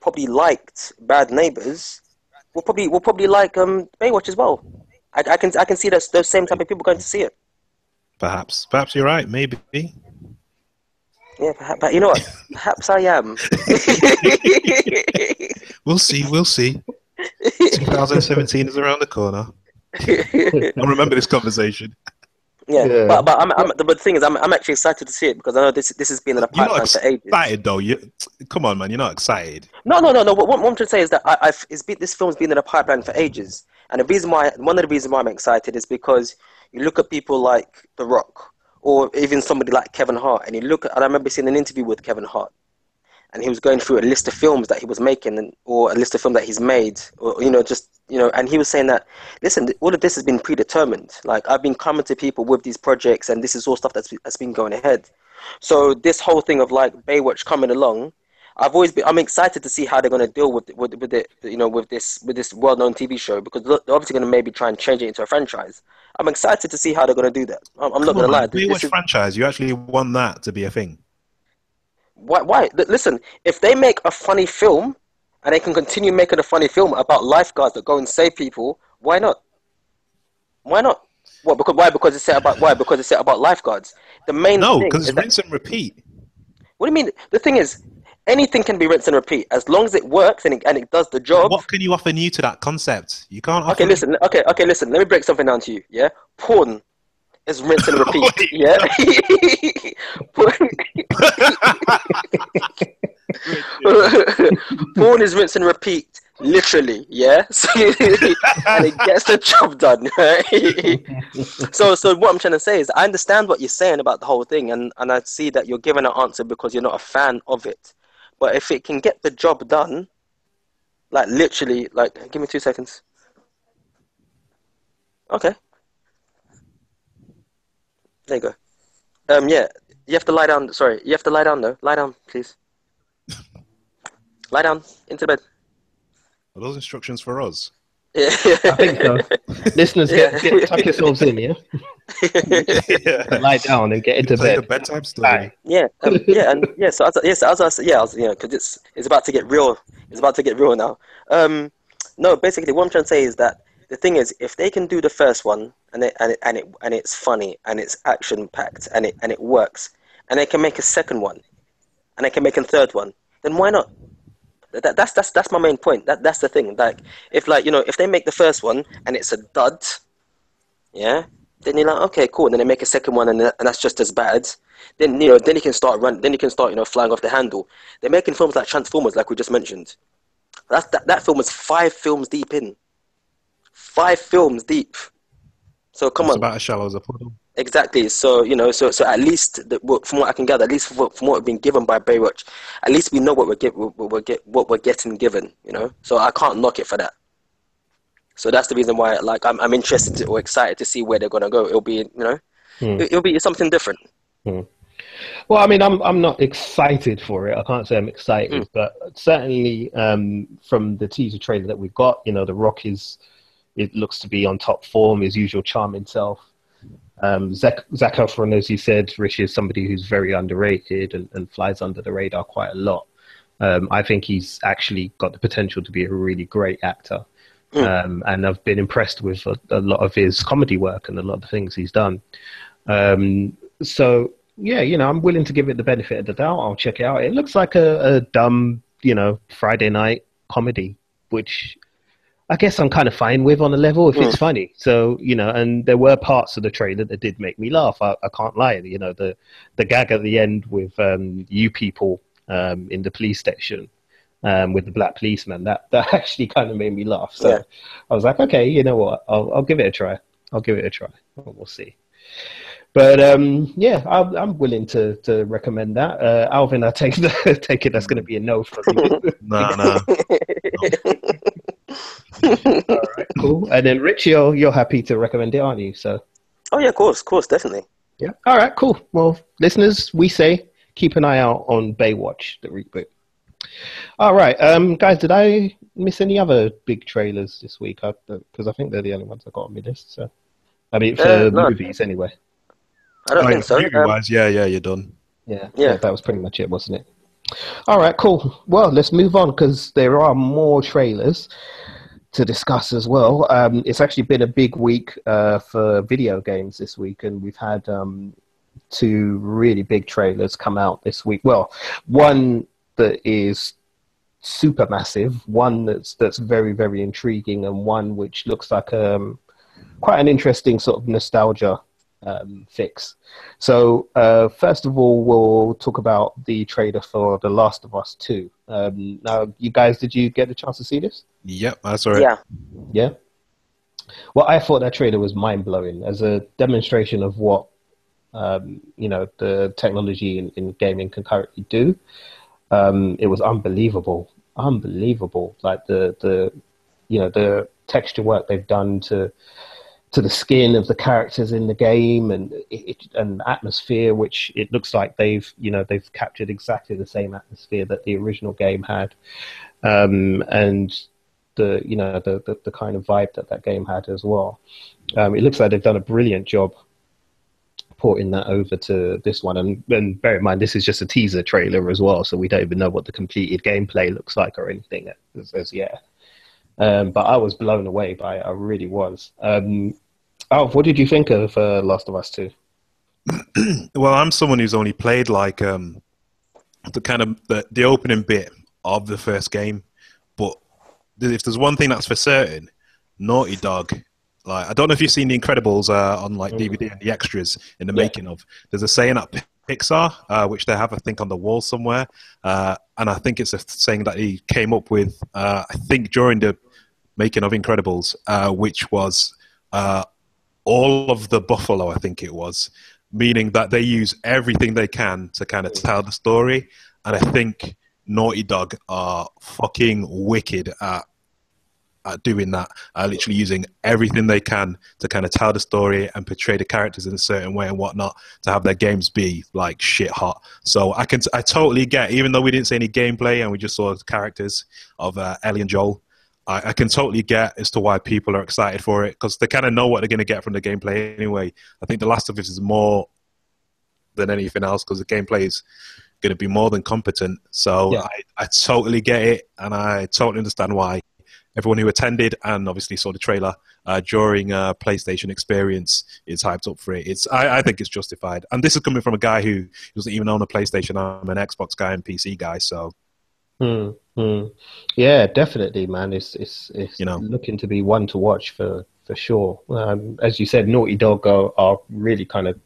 probably liked Bad Neighbors will probably will probably like um Baywatch as well. I, I can I can see those those same type of people going to see it. Perhaps. Perhaps you're right. Maybe. Yeah, perhaps, but you know what? Perhaps I am. We'll see. We'll see. 2017 is around the corner. I remember this conversation. Yeah, Yeah. but but I'm, I'm, the, but the thing is, I'm I'm actually excited to see it because I know this this has been in the not pipeline for ages. excited, though. You, come on, man. You're not excited. No, no, no, no. What, what I'm trying to say is that I, I've it's been, this film's been in the pipeline for ages, and the reason why one of the reasons why I'm excited is because you look at people like The Rock or even somebody like Kevin Hart, and you look at. And I remember seeing an interview with Kevin Hart, and he was going through a list of films that he was making, and, or a list of films that he's made, or you know, just you know, and he was saying that, listen, all of this has been predetermined. Like I've been coming to people with these projects, and this is all stuff that's that's been going ahead. So this whole thing of like Baywatch coming along, I've always been. I'm excited to see how they're going to deal with with with it. You know, with this with this well-known TV show because they're obviously going to maybe try and change it into a franchise. I'm excited to see how they're going to do that. I'm, I'm not going to lie. This Baywatch is- franchise, you actually want that to be a thing. Why? Why? Listen, if they make a funny film and they can continue making a funny film about lifeguards that go and save people, why not? Why not? What? Because why? Because it's set about why? Because it's set about lifeguards. The main No, because it's that- rinse and repeat. What do you mean? The thing is, anything can be rinse and repeat as long as it works and it, and it does the job. What can you offer new to that concept? You can't offer Okay, listen. Okay, okay, listen. Let me break something down to you. Yeah, porn is rinse and repeat. Wait. yeah. porn, porn is rinse and repeat, literally. Yeah. And it gets the job done. Right? so, so what I'm trying to say is, I understand what you're saying about the whole thing, and and I see that you're giving an answer because you're not a fan of it. But if it can get the job done, like literally, like, give me two seconds. Okay. There you go. Um, yeah, you have to lie down. Sorry, you have to lie down though. Lie down, please. lie down into bed. Are those instructions for us? Yeah. I think so. Listeners, get, get tuck yourselves in, yeah. yeah. Lie down and get into Play the bed. bedtime story. Yeah, um, yeah, and yeah. So as, yes, as I s- yeah, I was, you know, because it's it's about to get real. It's about to get real now. Um, no, basically, what I'm trying to say is that the thing is, if they can do the first one and it and it and it and it's funny and it's action packed and it and it works, and they can make a second one, and they can make a third one, then why not? That, that's that's that's my main point. That that's the thing. Like if like you know if they make the first one and it's a dud, yeah, then you're like okay cool. And then they make a second one and, and that's just as bad. Then you know then you can start run. Then you can start you know flying off the handle. They're making films like Transformers, like we just mentioned. That's that that film was five films deep in. Five films deep. So come It's on. about as shallow as a puddle. Exactly. So you know, so so at least the, from what I can gather, at least from, from what we've been given by Baywatch, at least we know what we're get what we're get what we're getting given. You know, so I can't knock it for that. So that's the reason why, like, I'm I'm interested to, or excited to see where they're gonna go. It'll be, you know, Hmm. it, it'll be something different. Well, I mean, I'm I'm not excited for it. I can't say I'm excited, Mm. but certainly um, from the teaser trailer that we've got, you know, The Rock is it looks to be on top form, his usual charming self. Um, Zac Zac Efron, as you said, Rich is somebody who's very underrated and, and flies under the radar quite a lot. Um, I think he's actually got the potential to be a really great actor. Mm. Um, and I've been impressed with a, a lot of his comedy work and a lot of the things he's done. Um, so yeah, you know, I'm willing to give it the benefit of the doubt. I'll check it out. It looks like a, a dumb, you know, Friday night comedy, which I guess I'm kind of fine with on a level if it's funny. So you know, and there were parts of the trailer that did make me laugh. I, I can't lie. You know, the the gag at the end with um, you people um, in the police station. Um, with the black policeman, that that actually kind of made me laugh. So Yeah. I was like, okay, you know what? I'll I'll give it a try. I'll give it a try. We'll see. But um, yeah, I'm, I'm willing to, to recommend that. Uh, Alvin, I take the, take it that's going to be a no from you. No, no. All right, cool. And then Rich, you're, you're happy to recommend it, aren't you? So Oh yeah, of course, of course, definitely. yeah. All right, cool. Well, listeners, we say keep an eye out on Baywatch, the reboot. All right, um, guys, did I miss any other big trailers this week? Because I think they're the only ones I got on my list. So I mean, for Uh, no. movies anyway. I don't think so. Um, Movie-wise, yeah, yeah, you're done. Yeah, Yeah. yeah, that was pretty much it, wasn't it? All right, cool. Well, let's move on because there are more trailers to discuss as well. Um, it's actually been a big week uh, for video games this week, and we've had um, two really big trailers come out this week. Well, one that is super massive, one that's that's very very intriguing, and one which looks like um, quite an interesting sort of nostalgia um, fix. So, uh, first of all, we'll talk about the trailer for The Last of Us 2. Um, now, you guys, did you get the chance to see this? Yep, that's all right. Yeah, Yeah. Well, I thought that trailer was mind blowing as a demonstration of what um, you know the technology in, in gaming can currently do. Um, it was unbelievable, unbelievable. Like the the you know the texture work they've done to to the skin of the characters in the game and it, and atmosphere, which it looks like they've you know they've captured exactly the same atmosphere that the original game had, um, and the you know the, the, the kind of vibe that that game had as well. Um, it looks like they've done a brilliant job porting that over to this one. And, and bear in mind, this is just a teaser trailer as well, so we don't even know what the completed gameplay looks like or anything as, as yet. Um, but I was blown away by it. I really was. Um, Alf, what did you think of uh, Last of Us Two? well, I'm someone who's only played like um, the kind of the, the opening bit of the first game, but if there's one thing that's for certain, Naughty Dog like I don't know if you've seen The Incredibles uh, on like DVD and the extras in the yeah. making of. There's a saying at Pixar, uh, which they have I think on the wall somewhere, uh, and I think it's a saying that he came up with. Uh, I think during the making of Incredibles, uh, which was uh, all of the buffalo. I think it was, meaning that they use everything they can to kind of tell the story, and I think. Naughty Dog are fucking wicked at at doing that, uh, literally using everything they can to kind of tell the story and portray the characters in a certain way and whatnot to have their games be like shit hot. So I can, I totally get, even though we didn't see any gameplay and we just saw the characters of uh, Ellie and Joel, I, I, can totally get as to why people are excited for it because they kind of know what they're going to get from the gameplay anyway. I think The Last of Us is more than anything else because the gameplay is going to be more than competent. So yeah. I, I totally get it and I totally understand why everyone who attended and obviously saw the trailer uh, during a PlayStation experience is hyped up for it. It's I, I, think it's justified, and this is coming from a guy who doesn't even own a PlayStation. I'm an Xbox guy and PC guy, so. Hmm, hmm. Yeah, definitely, man. It's it's it's you know looking to be one to watch for for sure. Um, as you said, Naughty Dog are, are really kind of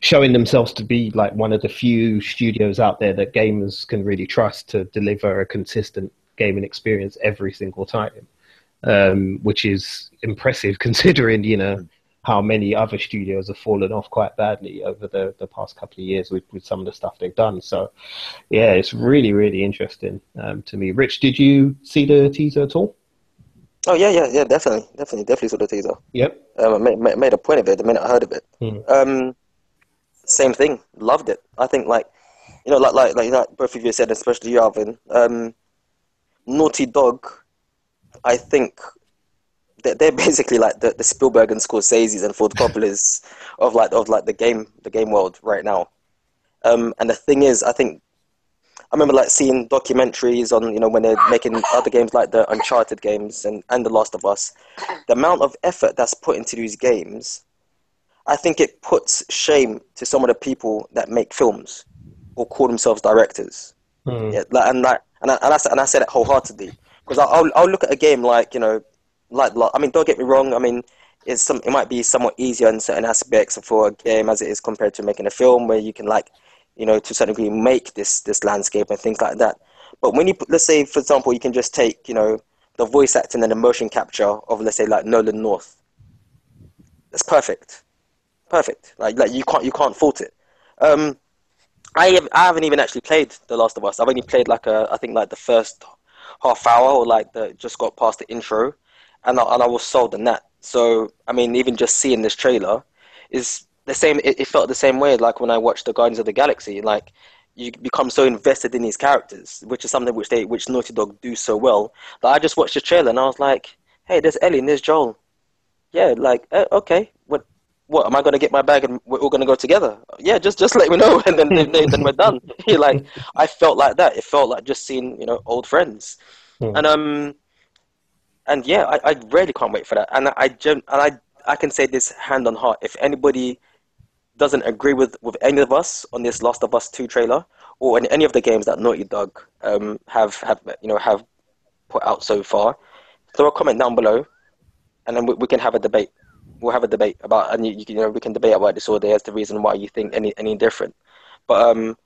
showing themselves to be like one of the few studios out there that gamers can really trust to deliver a consistent gaming experience every single time, um, which is impressive considering you know how many other studios have fallen off quite badly over the, the past couple of years with, with some of the stuff they've done. So, yeah, it's really, really interesting um, to me. Rich, did you see the teaser at all? Oh, yeah, yeah, yeah, definitely. Definitely, definitely saw the teaser. Yep. Um, I made, made a point of it the minute I heard of it. Hmm. Um, same thing. Loved it. I think, like, you know, like, like, like, like both of you said, especially you, Alvin, um, Naughty Dog, I think they're, they're basically like the, the Spielberg and Scorsese's and Ford Coppola's of like of like the game the game world right now. Um, and the thing is, I think I remember like seeing documentaries on you know when they're making other games like the Uncharted games and and The Last of Us. The amount of effort that's put into these games, I think it puts shame to some of the people that make films or call themselves directors. Mm. Yeah, like, and like and I, and I, and I said it wholeheartedly because I'll, I'll look at a game like you know like, I mean don't get me wrong I mean it's some it might be somewhat easier in certain aspects for a game as it is compared to making a film where you can like you know to a certain degree make this this landscape and things like that. But when you let's say for example you can just take you know the voice acting and the motion capture of let's say like Nolan North. That's perfect. Perfect. Like like you can't you can't fault it. Um I have, I haven't even actually played The Last of Us. I've only played like a I think like the first half hour or like the just got past the intro, and I, and I was sold on that. So I mean, even just seeing this trailer is the same. It, it felt the same way like when I watched the Guardians of the Galaxy. Like you become so invested in these characters, which is something which they which Naughty Dog do so well. That I just watched the trailer and I was like, hey, there's Ellie and there's Joel. Yeah, like uh, okay, what what am I going to get my bag and we're all going to go together? Yeah, just just let me know, and then then we're done. like I felt like that. It felt like just seeing you know old friends, hmm. and um, and yeah, I, I really can't wait for that. And I, I and I I can say this hand on heart. If anybody doesn't agree with with any of us on this Last of Us Two trailer or in any of the games that Naughty Dog um have have you know have put out so far, throw a comment down below, and then we, we can have a debate we'll have a debate about, and you, you, know, we can debate about disorder as the reason why you think any any different. But um,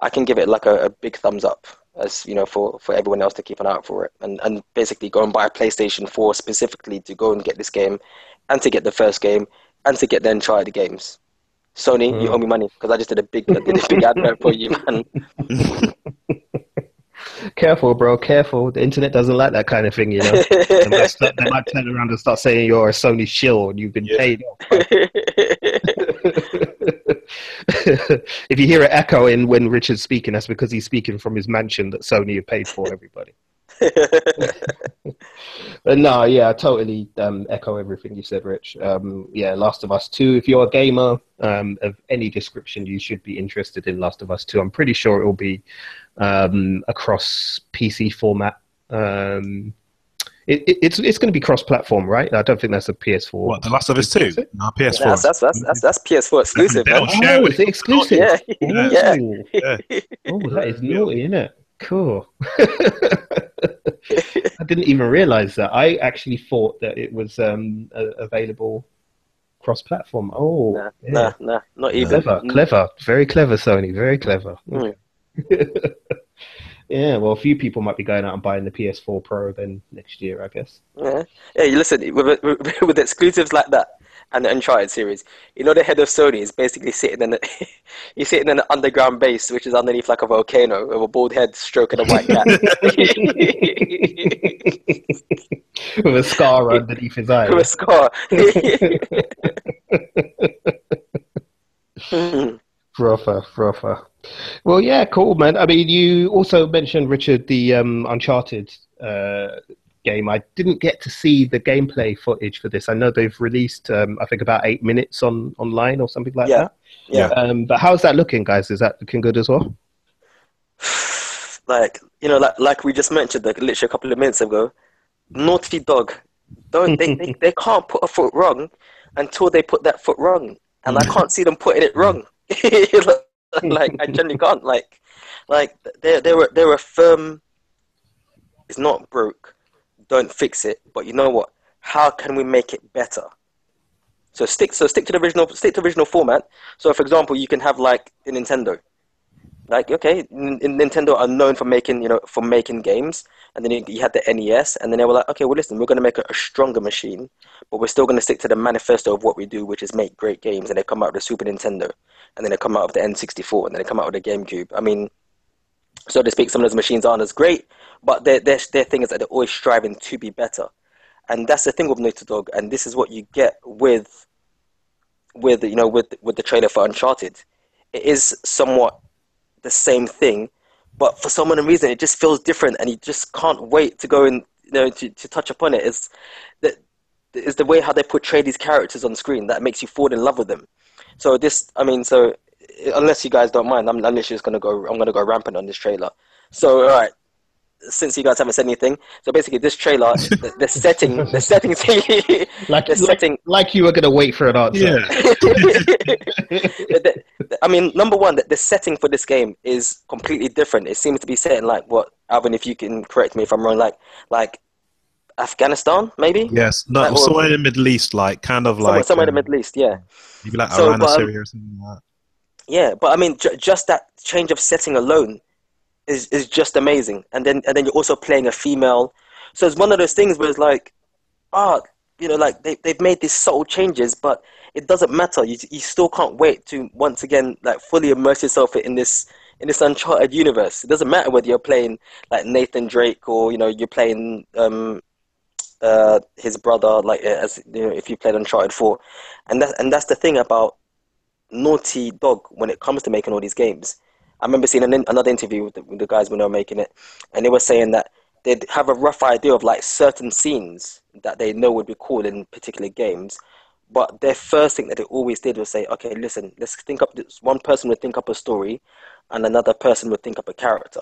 I can give it like a, a, big thumbs up, as you know, for, for everyone else to keep an eye out for it, and and basically go and buy a PlayStation Four specifically to go and get this game, and to get the first game, and to get then try the games. Sony, mm. you owe me money because I just did a big did a big advert for you, man. careful, bro. Careful. The internet doesn't like that kind of thing, you know. they, might start, they might turn around and start saying you're a Sony shill and you've been Yeah. paid off. if you hear an echo in when Richard's speaking, that's because he's speaking from his mansion that Sony have paid for everybody. But no, yeah, I totally um, echo everything you said, Rich. Um, yeah, Last of Us 2. If you're a gamer um, of any description, you should be interested in Last of Us 2. I'm pretty sure it will be um, across PC format. Um, it, it, it's it's going to be cross-platform, right? I don't think that's a PS4. What, The Last of Us 2? Is? No, PS4. that's, that's, that's, that's, that's PS4 exclusive, They man. don't share Oh, with is it exclusive? Yeah, Yeah. yeah. Yeah. Oh, that is naughty, isn't it? Cool. I didn't even realize that. I actually thought that it was um, a- available cross-platform. Oh, Nah, yeah. nah, nah, not even. clever, clever, very clever, Sony, very clever. Mm. yeah, well, a few people might be going out and buying the PS4 Pro then next year, I guess. Yeah, yeah. You listen with, with, with exclusives like that and the Uncharted series. You know, the head of Sony is basically sitting in the, he's sitting in an underground base, which is underneath like a volcano, with a bald head stroking a white cat. With a scar underneath his eye. with a scar. Frother, frother. Well, yeah, cool, man. I mean, you also mentioned Richard the um, Uncharted uh, game. I didn't get to see the gameplay footage for this. I know they've released, um, I think, about eight minutes on online or something like Yeah. that. yeah. Um, but how's that looking, guys? Is that looking good as well? like you know, like like we just mentioned, like literally a couple of minutes ago, Naughty Dog, don't they, they they can't put a foot wrong until they put that foot wrong, and I can't see them putting it wrong. like I generally can't. Like like they're they're they're a firm. It's not broke. Don't fix it. But you know what? How can we make it better? So stick so stick to the original stick to original format. So for example, you can have like a Nintendo like okay N- nintendo are known for making you know for making games and then you, you had the nes and then they were like okay well listen we're going to make a, a stronger machine but we're still going to stick to the manifesto of what we do which is make great games and they come out with the super nintendo and then they come out of the n64 and then they come out with the gamecube. I mean so to speak some of those machines aren't as great but their, their, their thing is that they're always striving to be better. And that's the thing with Naughty Dog and this is what you get with with you know with with the trailer for uncharted. It is somewhat the same thing, but for some unknown reason, it just feels different, and you just can't wait to go and you know to, to touch upon it. Is that is the way how they portray these characters on screen that makes you fall in love with them. So this, I mean, so unless you guys don't mind, I'm, I'm literally just gonna go. I'm gonna go rampant on this trailer. So all right. Since you guys haven't said anything, so basically this trailer, the, the setting, the setting, Like, the like, setting, like you were going to wait for an answer. Yeah. the, the- I mean, number one, the, the setting for this game is completely different. It seems to be set in like what, Alvin, if you can correct me if I'm wrong, like like Afghanistan, maybe Yes. No, Like, or- somewhere in the Middle East, like kind of somewhere, like somewhere in um, the Middle East, yeah, maybe like So, Iran or but, um, Syria or something like that. yeah. But I mean, j- just that change of setting alone is is just amazing. And then and then you're also playing a female, so it's one of those things where it's like, ah, you know, like they they've made these subtle changes, but it doesn't matter. You you still can't wait to once again like fully immerse yourself in this in this uncharted universe. It doesn't matter whether you're playing like Nathan Drake or you know you're playing um uh his brother like uh, as you know if you played Uncharted 4. And that and that's the thing about Naughty Dog when it comes to making all these games. I remember seeing an, another interview with the, with the guys when they were making it, and they were saying that they'd have a rough idea of like certain scenes that they know would be cool in particular games. But their first thing that they always did was say, okay, listen, let's think up this. One person would think up a story, and another person would think up a character.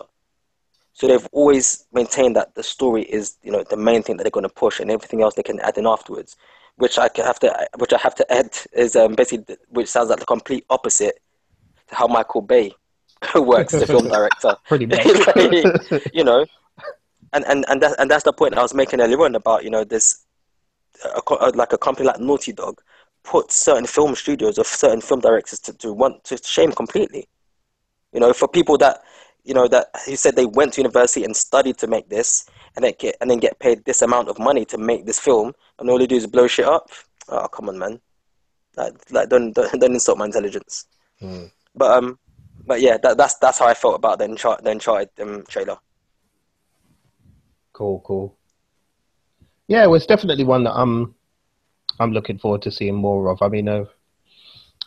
So they've always maintained that the story is, you know, the main thing that they're going to push, and everything else they can add in afterwards. Which I have to, which I have to add is um, basically, which sounds like the complete opposite to how Michael Bay works as a film director. Pretty much. Like, you know, and and and that, and that's the point I was making earlier on about you know this, a, co- uh, like a company like Naughty Dog, put certain film studios or certain film directors to, to want to shame completely. You know, for people that you know that who said they went to university and studied to make this, and then get and then get paid this amount of money to make this film, and all they do is blow shit up. Oh come on, man! Like, like don't don't, don't insult my intelligence. Mm. But um, but yeah, that, that's that's how I felt about the Uncharted, the Uncharted um, trailer. Cool, cool. Yeah, well, it's definitely one that I'm I'm looking forward to seeing more of. I mean, uh,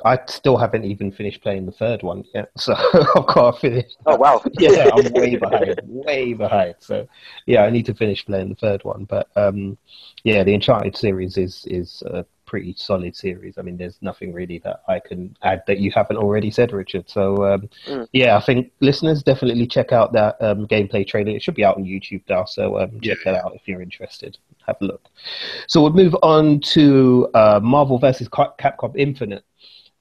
I still haven't even finished playing the third one yet, so I've got to finish. Oh wow! yeah, I'm way behind, way behind. So yeah, I need to finish playing the third one. But um, yeah, the Uncharted series is is a pretty solid series. I mean, there's nothing really that I can add that you haven't already said, Richard. So um, Mm. yeah, I think listeners definitely check out that um, gameplay trailer. It should be out on YouTube now, so um, check Yeah, that out if you're interested. Have a look. So we'll move on to uh, Marvel versus Capcom Infinite.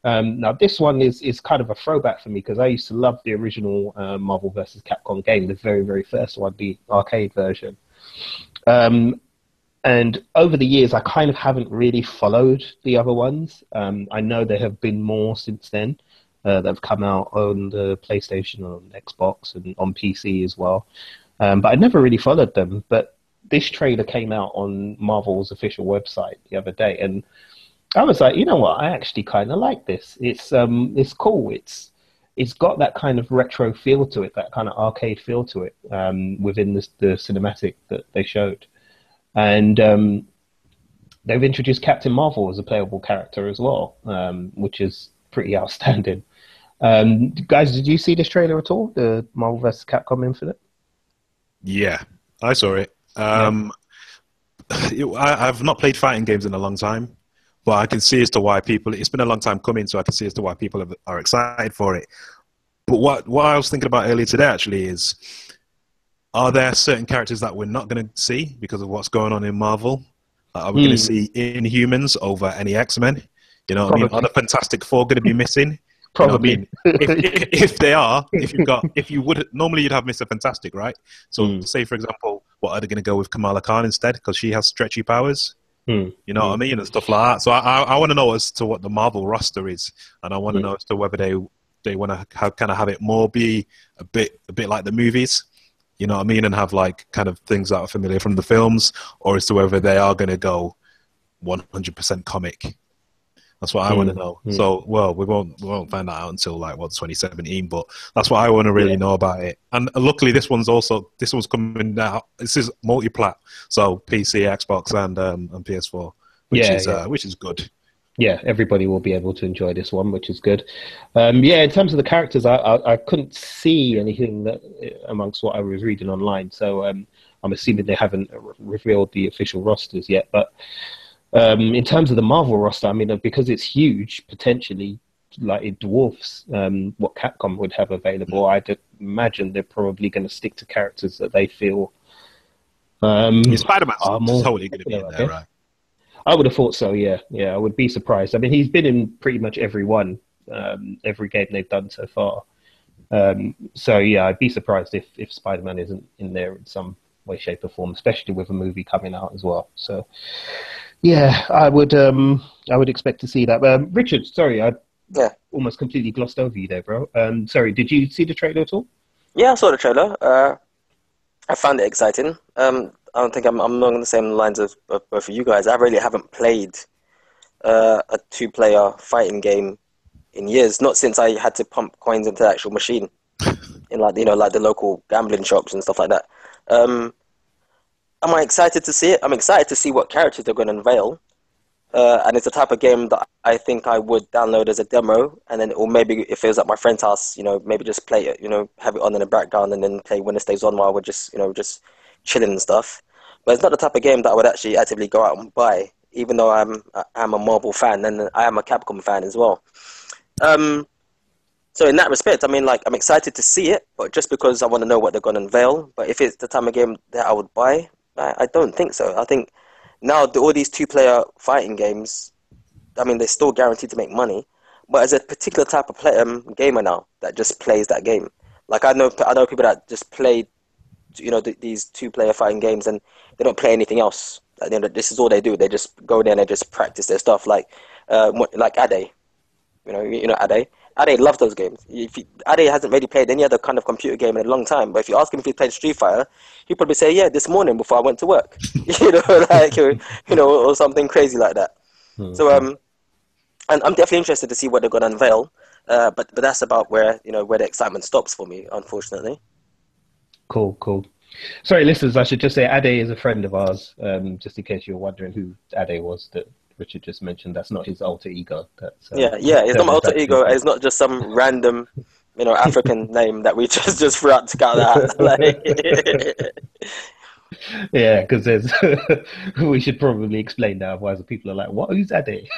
Um, now this one is is kind of a throwback for me because I used to love the original uh, Marvel vs. Capcom game, the very very first one, the arcade version. Um, and over the years, I kind of haven't really followed the other ones. Um, I know there have been more since then uh, that have come out on the PlayStation, on Xbox, and on PC as well. Um, but I never really followed them. But this trailer came out on Marvel's official website the other day, and I was like, you know what? I actually kind of like this. It's um, it's cool. It's it's got that kind of retro feel to it, that kind of arcade feel to it um, within the, the cinematic that they showed, and um, they've introduced Captain Marvel as a playable character as well, um, which is pretty outstanding. Um, guys, did you see this trailer at all? The Marvel vs. Capcom Infinite? Yeah, I saw it. Um, it- I, I've not played fighting games in a long time, but I can see as to why people. It's been a long time coming, so I can see as to why people have, are excited for it. But what what I was thinking about earlier today actually is, are there certain characters that we're not going to see because of what's going on in Marvel? Are we going Hmm. to see Inhumans over any X Men? You know what I mean? Are the Fantastic Four going to be missing? You know I mean? if, if, if they are, if you've got, if you would normally you'd have Mister Fantastic, right? So Mm. say for example, what are they going to go with Kamala Khan instead because she has stretchy powers? Hmm. You know what I mean and stuff like that. So I I, I want to know as to what the Marvel roster is, and I want to Mm. know as to whether they they want to have, kind of have it more be a bit a bit like the movies. You know what I mean, and have like kind of things that are familiar from the films, or as to whether they are going to go 100% comic. That's what I want to Mm, know. mm. So, well, we won't we won't find that out until like what 2017. But that's what I want to really Yeah. know about it. And luckily, this one's also this one's coming out. This is multi-plat, so PC, Xbox, and um, and PS4, which Yeah, is yeah. Uh, which is good. Yeah, everybody will be able to enjoy this one, which is good. Um, yeah, in terms of the characters, I, I, I couldn't see anything that amongst what I was reading online, so um, I'm assuming they haven't re- revealed the official rosters yet. But um, in terms of the Marvel roster, I mean, uh, because it's huge, potentially, like it dwarfs um, what Capcom would have available. I'd imagine they're probably going to stick to characters that they feel. Um, Spider Man's totally going to be in there, right? I would have thought so. Yeah, yeah. I would be surprised. I mean, he's been in pretty much every one, um, every game they've done so far. Um, so yeah, I'd be surprised if if Spider Man isn't in there in some way, shape, or form, especially with a movie coming out as well. So yeah, I would um I would expect to see that. Um, Richard, sorry, I Yeah. almost completely glossed over you there, bro. Um, sorry, did you see the trailer at all? Yeah, I saw the trailer. Uh, I found it exciting. Um, I don't think I'm, I'm along the same lines of, of both of you guys. I really haven't played uh, a two-player fighting game in years. Not since I had to pump coins into the actual machine in like you know like the local gambling shops and stuff like that. Um, am I excited to see it? I'm excited to see what characters they're going to unveil. Uh, and it's the type of game that I think I would download as a demo, and then, or maybe if it was at my friend's house, you know, maybe just play it, you know, have it on in the background, and then play when it stays on while we're just, you know, just chilling and stuff. But it's not the type of game that I would actually actively go out and buy, even though I'm I'm a Marvel fan and I am a Capcom fan as well. Um, so in that respect, I mean, like I'm excited to see it, but just because I want to know what they're going to unveil. But if it's the type of game that I would buy, I, I don't think so. I think now the, all these two-player fighting games, I mean, they're still guaranteed to make money, but as a particular type of play, um, gamer now that just plays that game. Like I know, I know people that just play, you know, th- these two-player fighting games, and they don't play anything else. Like, you know, this is all they do. They just go there and they just practice their stuff. Like, uh, like Ade, you know, you know Ade. Ade loves those games. If he, Ade hasn't really played any other kind of computer game in a long time, but if you ask him if he played Street Fighter, he'd probably say, "Yeah, this morning before I went to work," you know, like you know, or something crazy like that. So, um, and I'm definitely interested to see what they're going to unveil. Uh, but but that's about where you know where the excitement stops for me, unfortunately. Cool, cool. Sorry, listeners, I should just say Ade is a friend of ours, um, just in case you're wondering who Ade was that Richard just mentioned. That's not his alter ego. That's, uh, Yeah, yeah. It's not my alter ego. It's not just some random, you know, African name that we just just threw out to cut that. Like, Yeah, because there's. we should probably explain that, otherwise the people are like, "What? Who's Ade?"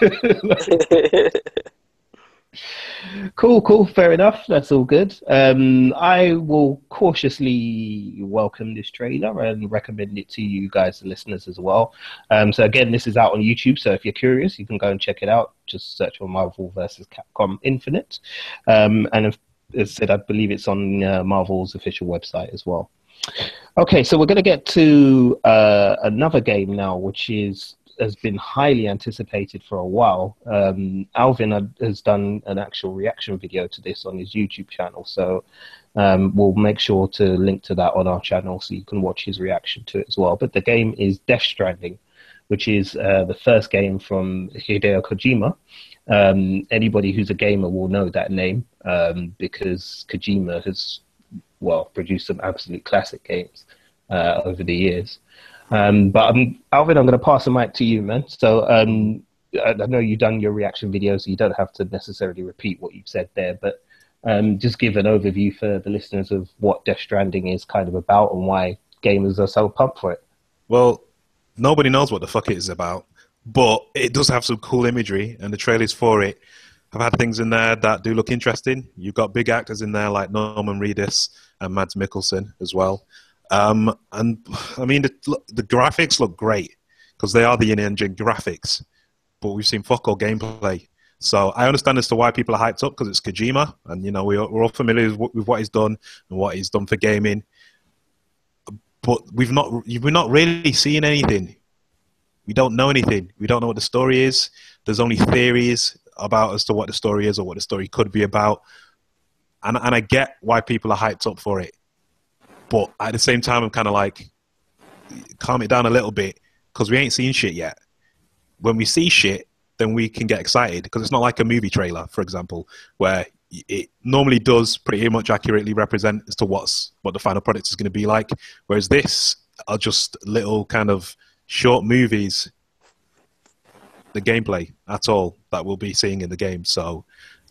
Cool, cool, fair enough. That's all good. Um, I will cautiously welcome this trailer and recommend it to you guys, the listeners, as well. Um, so again, this is out on YouTube. So if you're curious, you can go and check it out. Just search for Marvel versus Capcom Infinite, um, and if, as I said, I believe it's on uh, Marvel's official website as well. Okay, so we're going to get to uh, another game now, which is has been highly anticipated for a while. Um, Alvin had- has done an actual reaction video to this on his YouTube channel, so um, we'll make sure to link to that on our channel so you can watch his reaction to it as well. But the game is Death Stranding, which is uh, the first game from Hideo Kojima. Um, anybody who's a gamer will know that name um, because Kojima has, well, produced some absolute classic games uh, over the years. Um, but um, Alvin, I'm going to pass the mic to you, man. So um, I, I know you've done your reaction video, so you don't have to necessarily repeat what you've said there, but um, just give an overview for the listeners of what Death Stranding is kind of about and why gamers are so pumped for it. Well, nobody knows what the fuck it is about, but it does have some cool imagery, and the trailers for it have had things in there that do look interesting. You've got big actors in there like Norman Reedus and Mads Mikkelsen as well. Um, and I mean, the, the graphics look great because they are the in-engine graphics, but we've seen fuck all gameplay. So I understand as to why people are hyped up because it's Kojima, and you know we are, we're all familiar with what, with what he's done and what he's done for gaming. But we've not we're not really seeing anything. We don't know anything. We don't know what the story is. There's only theories about as to what the story is or what the story could be about. And and I get why people are hyped up for it. But at the same time, I'm kind of like, calm it down a little bit because we ain't seen shit yet. When we see shit, then we can get excited because it's not like a movie trailer, for example, where it normally does pretty much accurately represent as to what's what the final product is going to be like. Whereas this are just little kind of short movies, the gameplay at all that we'll be seeing in the game. So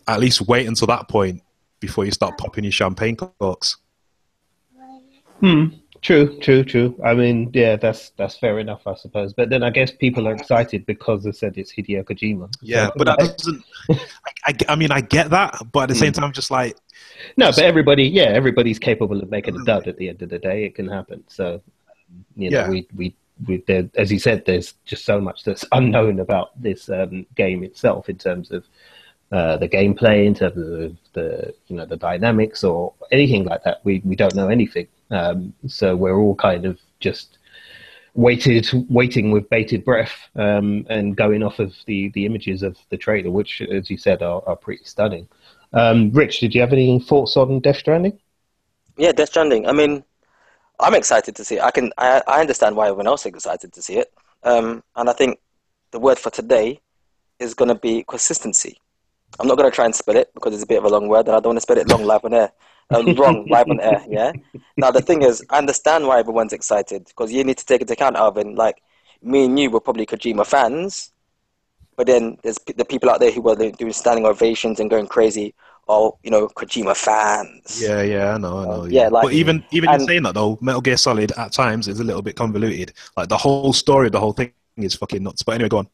at least wait until that point before you start popping your champagne corks. Hmm. True, true, true. I mean, yeah, that's that's fair enough, I suppose. But then I guess people are excited because they said it's Hideo Kojima. Yeah, So- but that doesn't. I, I, I mean, I get that, but at the same time, I'm just like, No, but everybody, yeah, everybody's capable of making a dud at the end of the day. It can happen. So, you know, Yeah. we, we, we there, as you said, there's just so much that's unknown about this um, game itself in terms of uh, the gameplay, in terms of the, you know, the dynamics or anything like that. We, we don't know anything. Um, so we're all kind of just waited, waiting with bated breath um, and going off of the, the images of the trailer, which, as you said, are, are pretty stunning. Um, Rich, did you have any thoughts on Death Stranding? yeah, Death Stranding. I mean, I'm excited to see it. I can I, I understand why everyone else is excited to see it. Um, and I think the word for today is going to be consistency. I'm not going to try and spell it because it's a bit of a long word, and I don't want to spell it long live on air. Um, wrong live on air. Yeah. Now the thing is, I understand why everyone's excited because you need to take into account, Alvin. Like me and you were probably Kojima fans, but then there's p- the people out there who were doing standing ovations and going crazy. Oh, you know, Kojima fans. yeah, yeah, I know, I know. yeah, like- but even even in and- saying that though, Metal Gear Solid at times is a little bit convoluted. Like the whole story, the whole thing is fucking nuts. But anyway, go on.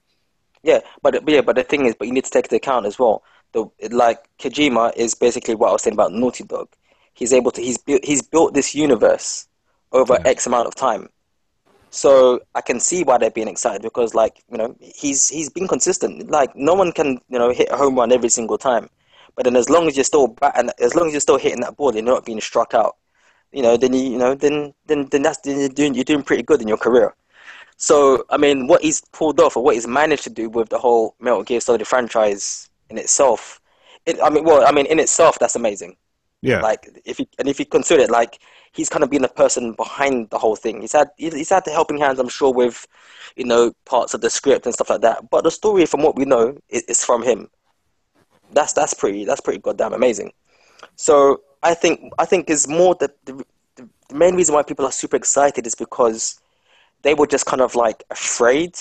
Yeah, but but yeah, but the thing is, but you need to take into account as well. The like Kojima is basically what I was saying about Naughty Dog. He's able to he's built he's built this universe over Yeah. X amount of time. So I can see why they're being excited because like you know he's he's been consistent. Like no one can you know hit a home run every single time, but then as long as you're still bat and as long as you're still hitting that ball, and you're not being struck out. You know, then you you know then then then that's then you're doing you're doing pretty good in your career. So, I mean, what he's pulled off or what he's managed to do with the whole Metal Gear Solid franchise in itself, it, I mean, well, I mean, in itself, that's amazing. Yeah, Like, if you and if you consider it, like, he's kind of been the person behind the whole thing. He's had he's had the helping hands, I'm sure, with you know parts of the script and stuff like that. But the story, from what we know, is, is from him. That's that's pretty that's pretty goddamn amazing. So I think I think is more the the, the main reason why people are super excited is because they were just kind of like afraid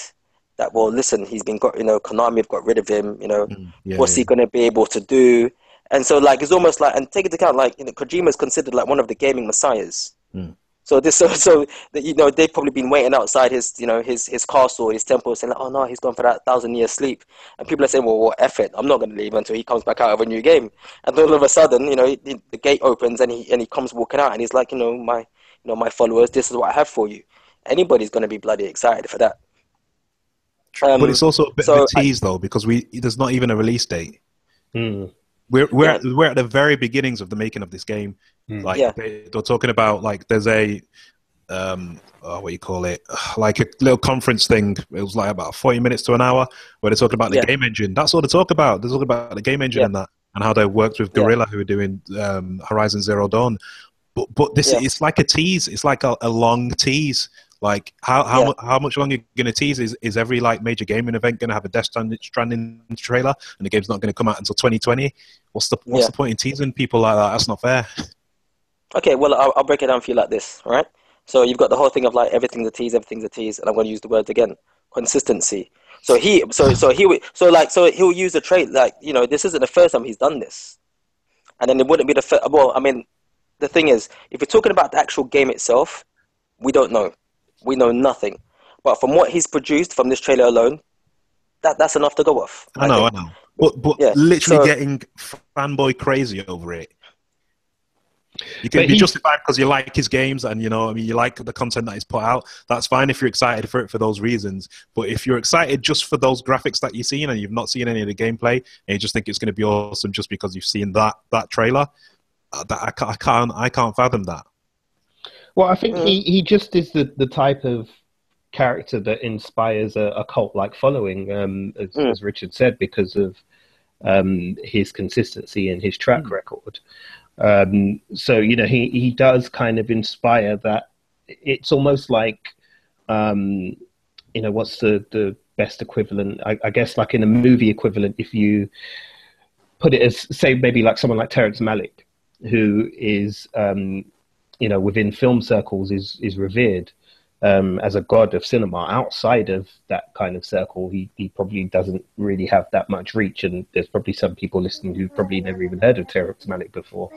that well, listen, he's been got you know Konami have got rid of him. You know, Mm, yeah, what's he going to be able to do? And so like it's almost like and take into account like you know Kojima is considered like one of the gaming messiahs. Mm. So this so so that, you know they've probably been waiting outside his you know his his castle his temple saying like oh no he's gone for that thousand year sleep and people are saying well what F it I'm not going to leave until he comes back out of a new game and then all of a sudden you know he, the gate opens and he and he comes walking out and he's like you know my you know my followers this is what I have for you anybody's going to be bloody excited for that Um, but it's also a bit so of a tease though because we there's not even a release date. Hmm. We're we're Yeah. at, we're at the very beginnings of the making of this game. Mm. Like Yeah. they, they're talking about like there's a um oh, what do you call it like a little conference thing. It was like about forty minutes to an hour where they're talking about the Yeah. game engine. That's all they talk about. They're talking about the game engine Yeah. and that and how they worked with Yeah. Guerrilla who are doing um, Horizon Zero Dawn. But but this Yeah. it's like a tease. It's like a, a long tease. Like how how Yeah. how much longer you going to tease? Is is every like major gaming event going to have a Death Stranding, trailer, and the game's not going to come out until 2020? What's the what's Yeah. the point in teasing people like that? That's not fair. Okay, well, I'll, I'll break it down for you like this, all right? So you've got the whole thing of like everything's a tease, everything's a tease, and I'm going to use the word again, consistency. So he, so so he, would- so like, so he'll use the trait like, you know, this isn't the first time he's done this, and then it wouldn't be the first. Well, I mean, the thing is, if you're talking about the actual game itself, we don't know, we know nothing, but from what he's produced from this trailer alone, that that's enough to go off. I know, I know. But but Yeah, literally so- getting fanboy crazy over it. You can But be he- justified because you like his games and you know, I mean, you like the content that he's put out. That's fine if you're excited for it for those reasons. But if you're excited just for those graphics that you've seen and you've not seen any of the gameplay and you just think it's going to be awesome just because you've seen that that trailer, uh, that, I, I can't I can't fathom that. Well, I think Mm. he, he just is the, the type of character that inspires a, a cult like following, um, as, Mm. as Richard said, because of um, his consistency and his track record. Um, so, you know, he, he does kind of inspire that. It's almost like, um, you know, what's the, the best equivalent? I, I guess, like in a movie equivalent, if you put it as, say, maybe like someone like Terrence Malick, who is, um, you know, within film circles is is revered um, as a god of cinema. Outside of that kind of circle, he, he probably doesn't really have that much reach, and there's probably some people listening who probably never even heard of Terrence Malick before.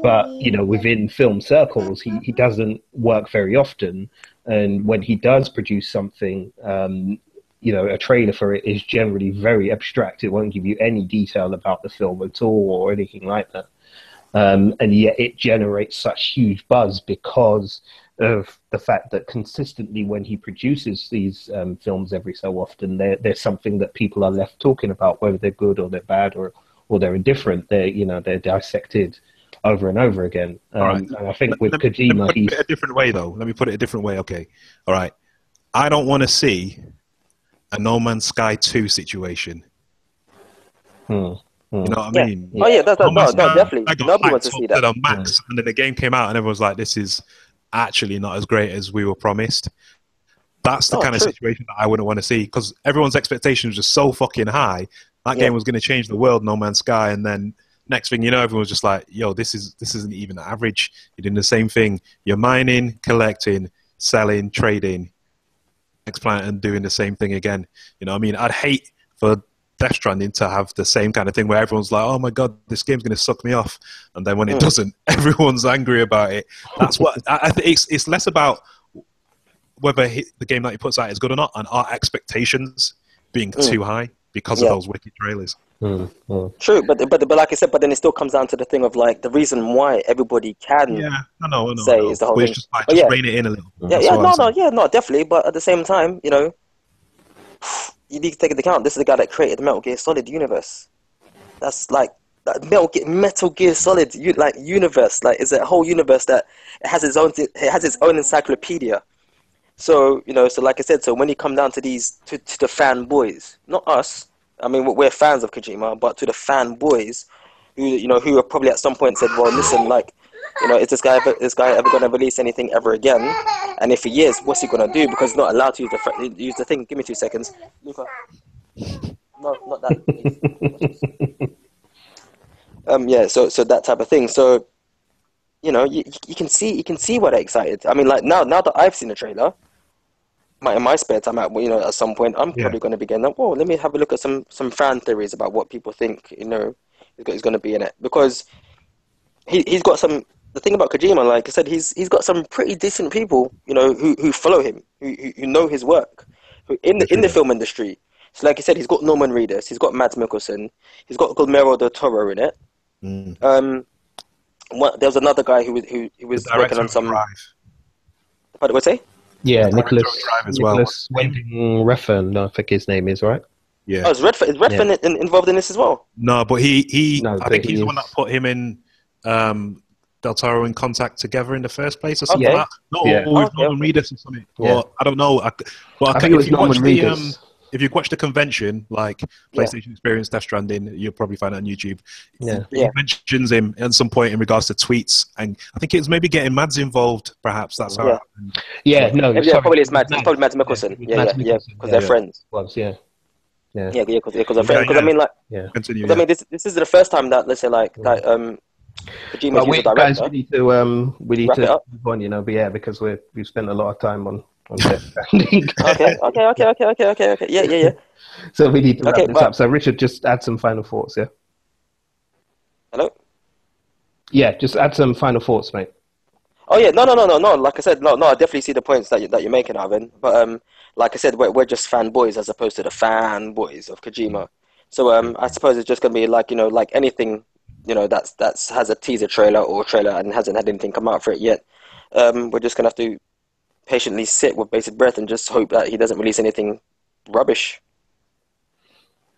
But you know, within film circles, he, he doesn't work very often, and when he does produce something, um, you know, a trailer for it is generally very abstract. It won't give you any detail about the film at all or anything like that um, and yet it generates such huge buzz because of the fact that consistently when he produces these um, films every so often there, there's something that people are left talking about whether they're good or they're bad or, or they're indifferent they're you know they're dissected over and over again um, right. and I think with Let Kojima let me put it a different way though. Let me put it a different way. Okay, all right. I don't want to see a No Man's Sky two situation. hmm. Mm. You know what I Yeah. mean? Oh yeah, that's, No no, no, definitely. I got Nobody hyped wants to see up that. the max, and then the game came out, and everyone was like, "This is actually not as great as we were promised." That's the Oh, kind of situation that I wouldn't want to see because everyone's expectations were just so fucking high. That Yeah. game was going to change the world, No Man's Sky, and then next thing you know, everyone's just like, "Yo, this is this isn't even average. You're doing the same thing. You're mining, collecting, selling, trading, next planet, and doing the same thing again." You know, what I mean, I'd hate for Death Stranding to have the same kind of thing where everyone's like, "Oh my god, this game's going to suck me off," and then when it Mm. doesn't, everyone's angry about it. That's what I, I think. It's, it's less about whether he, the game that he puts out is good or not, and our expectations being Mm. too high because Yeah. of those wicked trailers. Hmm, hmm. True, but but but like I said, but then it still comes down to the thing of like the reason why everybody can. Yeah, I know, I know. Say I know. is the whole But it's thing. just like just yeah. rein it in a little. Yeah, That's yeah, no, no, yeah, no, definitely. But at the same time, you know, you need to take into account this is the guy that created the Metal Gear Solid universe. That's like that Metal Gear, Metal Gear Solid, you, like universe, like is a whole universe that it has its own, it has its own encyclopedia. So you know, so like I said, so when you come down to these to, to the fanboys, not us. I mean, we're fans of Kojima, but to the fanboys, who you know, who are probably at some point said, "Well, listen, like, you know, is this guy ever, this guy ever going to release anything ever again? And if he is, what's he going to do? Because he's not allowed to use the fr- use the thing. Give me two seconds, Luca. No, not that. um, yeah, so so that type of thing. So you know, you, you can see you can see why they're excited. I mean, like now now that I've seen the trailer, my in my spare time, at you know, at some point, I'm Yeah. probably going to be getting. Oh, let me have a look at some some fan theories about what people think. You know, is going to be in it because he he's got some. The thing about Kojima, like I said, he's he's got some pretty decent people, you know, who, who follow him, who, who who know his work, who in the in the film industry. So, like I said, he's got Norman Reedus, he's got Mads Mikkelsen, he's got Guillermo del Toro in it. Mm. Um, what, there was another guy who was who, who was The working on some. Drive. What did I say? Yeah, Director of Nicholas. Drive as well. Nicholas Winding Refn, I think his name is right. Yeah. Oh, is Redford, is Redford in, involved in this as well? No, but he he No, I but think he he's the one that put him in um Del Toro in contact together in the first place or something Okay. like that. Not Yeah. always Okay, Norman Reedus or something. Yeah. Or I don't know. I, but I think it was if you Norman watch the, um, if you watch the convention, like Yeah. PlayStation Experience, Death Stranding, you'll probably find it on YouTube. Yeah. He Yeah. mentions him at some point in regards to tweets, and I think it was maybe getting Mads involved. Perhaps that's how. Yeah. it happened. Yeah, no, Yeah, sorry. probably it's Mads. Mads. It's probably Mads Mikkelsen. Yeah, yeah, Mads yeah, Mikkelsen, because they're friends. Was, yeah. Yeah. Yeah, yeah, because they're friends. Yeah, Because I mean, like, Yeah. Continue. 'cause I mean, this this is the first time that let's say like Yeah. that um, Used we guys, we need to um, we need Wrap to move on, you know. But yeah, because we we've spent a lot of time on on okay, okay, okay, okay, okay, okay, okay. Yeah, yeah, yeah. so we need to wrap Okay, this well- up. So Richard, just add some final thoughts. Yeah. Hello. Yeah, just add some final thoughts, mate. Oh yeah, no, no, no, no, no. Like I said, no, no. I definitely see the points that you, that you're making, Alvin. But um, like I said, we're we're just fanboys as opposed to the fanboys of Kojima. So um, I suppose it's just gonna be like you know, like anything, you know, that's that's has a teaser trailer or trailer and hasn't had anything come out for it yet. Um, we're just gonna have to patiently sit with bated breath and just hope that he doesn't release anything rubbish.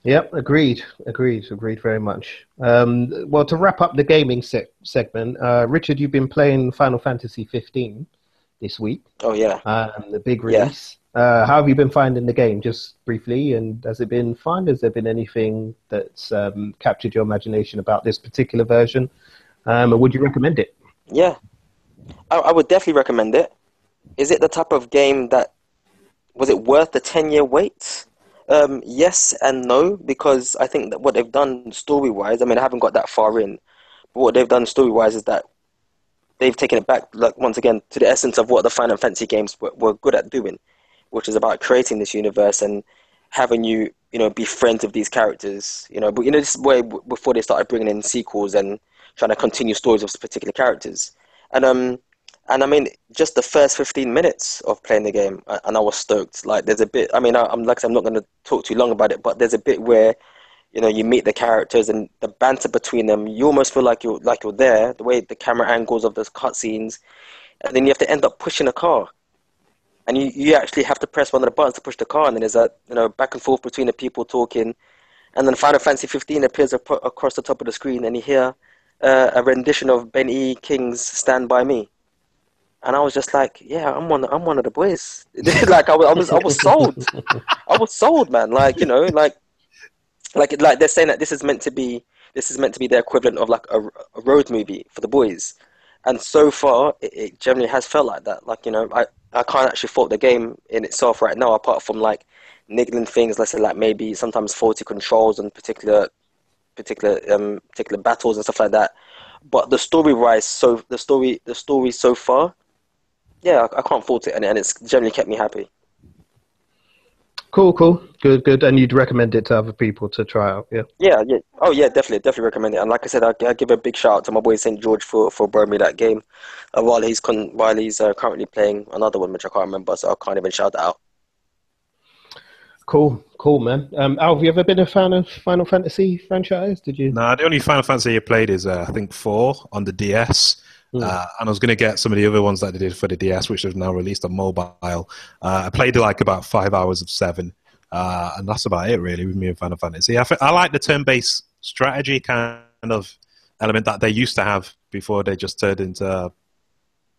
Yep, agreed, agreed, agreed very much. Um, well, to wrap up the gaming se- segment, uh, Richard, you've been playing Final Fantasy 15 this week, Oh yeah. um, the big release. Uh, how have you been finding the game, just briefly? And has it been fun? Has there been anything that's um, captured your imagination about this particular version? Um, would you recommend it? Yeah, I, I would definitely recommend it. Is it the type of game that was it worth the ten year wait? Um, yes and no, because I think that what they've done story wise, I mean, I haven't got that far in, but what they've done story wise is that they've taken it back, like once again, to the essence of what the Final Fantasy games were, were good at doing, which is about creating this universe and having you, you know, be friends with these characters. You know, but you know, this way before they started bringing in sequels and trying to continue stories of particular characters. And um, and I mean, just the first fifteen minutes of playing the game, and I was stoked. Like, there's a bit. I mean, I, I'm like, I'm not going to talk too long about it, but there's a bit where, you know, you meet the characters and the banter between them. You almost feel like you're like you're there. The way the camera angles of those cutscenes, and then you have to end up pushing a car. And you, you actually have to press one of the buttons to push the car, and then there's a you know back and forth between the people talking, and then Final Fantasy 15 appears ap- across the top of the screen, and you hear uh, a rendition of Ben E. King's "Stand by Me," and I was just like, "Yeah, I'm one. I'm one of the boys." like I was, I was, I was sold. I was sold, man. Like you know, like, like, like they're saying that this is meant to be, this is meant to be the equivalent of like a, a road movie for the boys, and so far, it, it generally has felt like that. Like you know, I, I can't actually fault the game in itself right now, apart from like niggling things, let's say like maybe sometimes faulty controls and particular particular um particular battles and stuff like that. But the story wise, so the story the story so far, yeah, I, I can't fault it, and, and it's generally kept me happy. Cool, cool, good, good. And you'd recommend it to other people to try out? Yeah. Yeah, yeah. Oh, yeah, definitely, definitely recommend it. And like I said, I, I give a big shout out to my boy St George for for borrowing me that game, uh, while he's con- while he's uh, currently playing another one which I can't remember, so I can't even shout that out. Cool, cool, man. Um, Al, have you ever been a fan of Final Fantasy franchise? Did you? No, the only Final Fantasy I played is uh, I think four on the DS. Hmm. Uh, and I was going to get some of the other ones that they did for the DS, which have now released on mobile. Uh, I played like about five hours of seven, uh, and that's about it really with me and Final Fantasy. I, f- I like the turn-based strategy kind of element that they used to have before they just turned into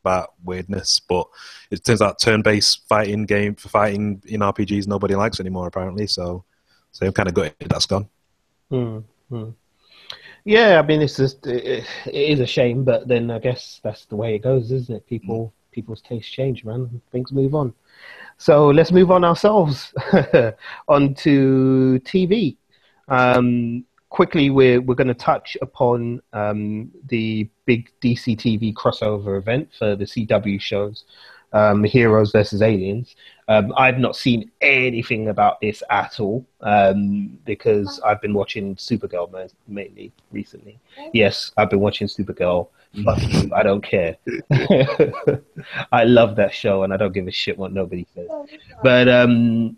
that weirdness. But it turns out turn-based fighting game for fighting in RPGs nobody likes anymore apparently. So, so I'm kind of gutted that's gone. Hmm, hmm. Yeah, I mean, it's just it, it is a shame, but then I guess that's the way it goes, isn't it? People people's tastes change, man. Things move on. So let's move on ourselves on to TV. Um, quickly, we're we're going to touch upon um, the big DC TV crossover event for the CW shows, um, Heroes versus Aliens. Um, I've not seen anything about this at all um, because I've been watching Supergirl mainly recently. Yes, I've been watching Supergirl. Fuck you, I don't care. I love that show and I don't give a shit what nobody says. But um,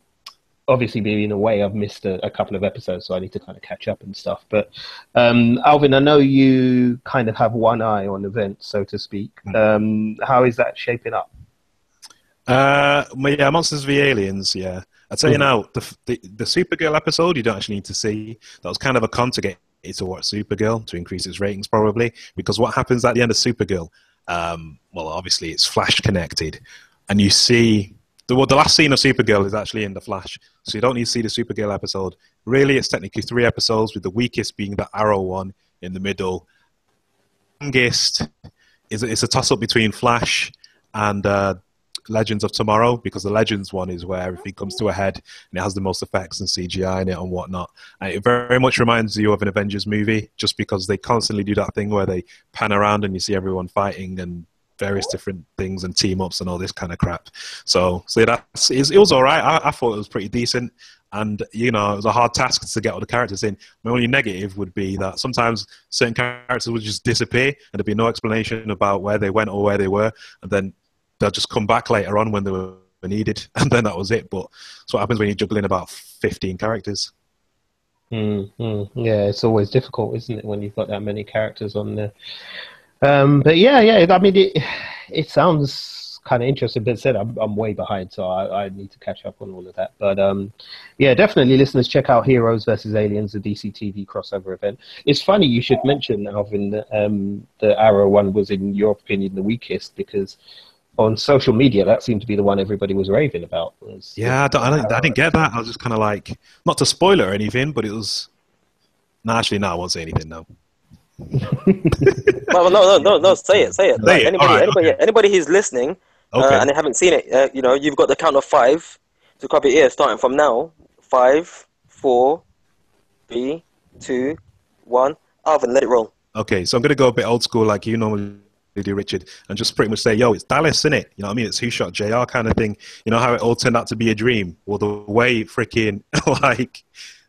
obviously being away, I've missed a, a, couple of episodes, so I need to kind of catch up and stuff. But um, Alvin, I know you kind of have one eye on events, so to speak. Um, how is that shaping up? Uh, yeah, Monsters v Aliens. Yeah, I tell you Mhm. now, the, the the Supergirl episode you don't actually need to see. That was kind of a con to get to watch Supergirl to increase its ratings, probably because what happens at the end of Supergirl? Um, well, obviously it's Flash connected, and you see the well, the last scene of Supergirl is actually in the Flash, so you don't need to see the Supergirl episode. Really, it's technically three episodes, with the weakest being the Arrow one in the middle. Longest is it's a toss up between Flash and uh, Legends of Tomorrow because the Legends one is where everything comes to a head and it has the most effects and CGI in it and whatnot. And it very much reminds you of an Avengers movie just because they constantly do that thing where they pan around and you see everyone fighting and various different things and team ups and all this kind of crap. So, so that's it was all right. I, I thought it was pretty decent. And you know, it was a hard task to get all the characters in. My only negative would be that sometimes certain characters would just disappear, and there'd be no explanation about where they went or where they were, and then they'll just come back later on when they were needed, and then that was it. But that's what happens when you're juggling about 15 characters. Mm. Yeah, it's always difficult, isn't it, when you've got that many characters on there? Um, but yeah, yeah. I mean, it it sounds kind of interesting. But said, I'm I'm way behind, so I, I need to catch up on all of that. But um, yeah, definitely, listeners, check out Heroes versus Aliens, the DC TV crossover event. It's funny you should mention, Alvin, that um, the Arrow one was, in your opinion, the weakest because on social media that seemed to be the one everybody was raving about. Was Yeah, I, don't, I, don't, I didn't get that. I was just kind of like, not to spoil it or anything, but it was. No, actually, no, I won't say anything. No. Well, no, no, no, no. Say it, say it. Say Like, it. Anybody, Alright, anybody, okay. anybody who's listening Okay. uh, and they haven't seen it, uh, you know, you've got the count of five to cover your ears, starting from now. Five, four, three, two, one. Alvin, let it roll. Okay, so I'm gonna go a bit old school, like you normally do, Richard, and just pretty much say, "Yo, it's Dallas, innit? You know what I mean? It's who shot J.R. kind of thing. You know how it all turned out to be a dream. Well, the way freaking like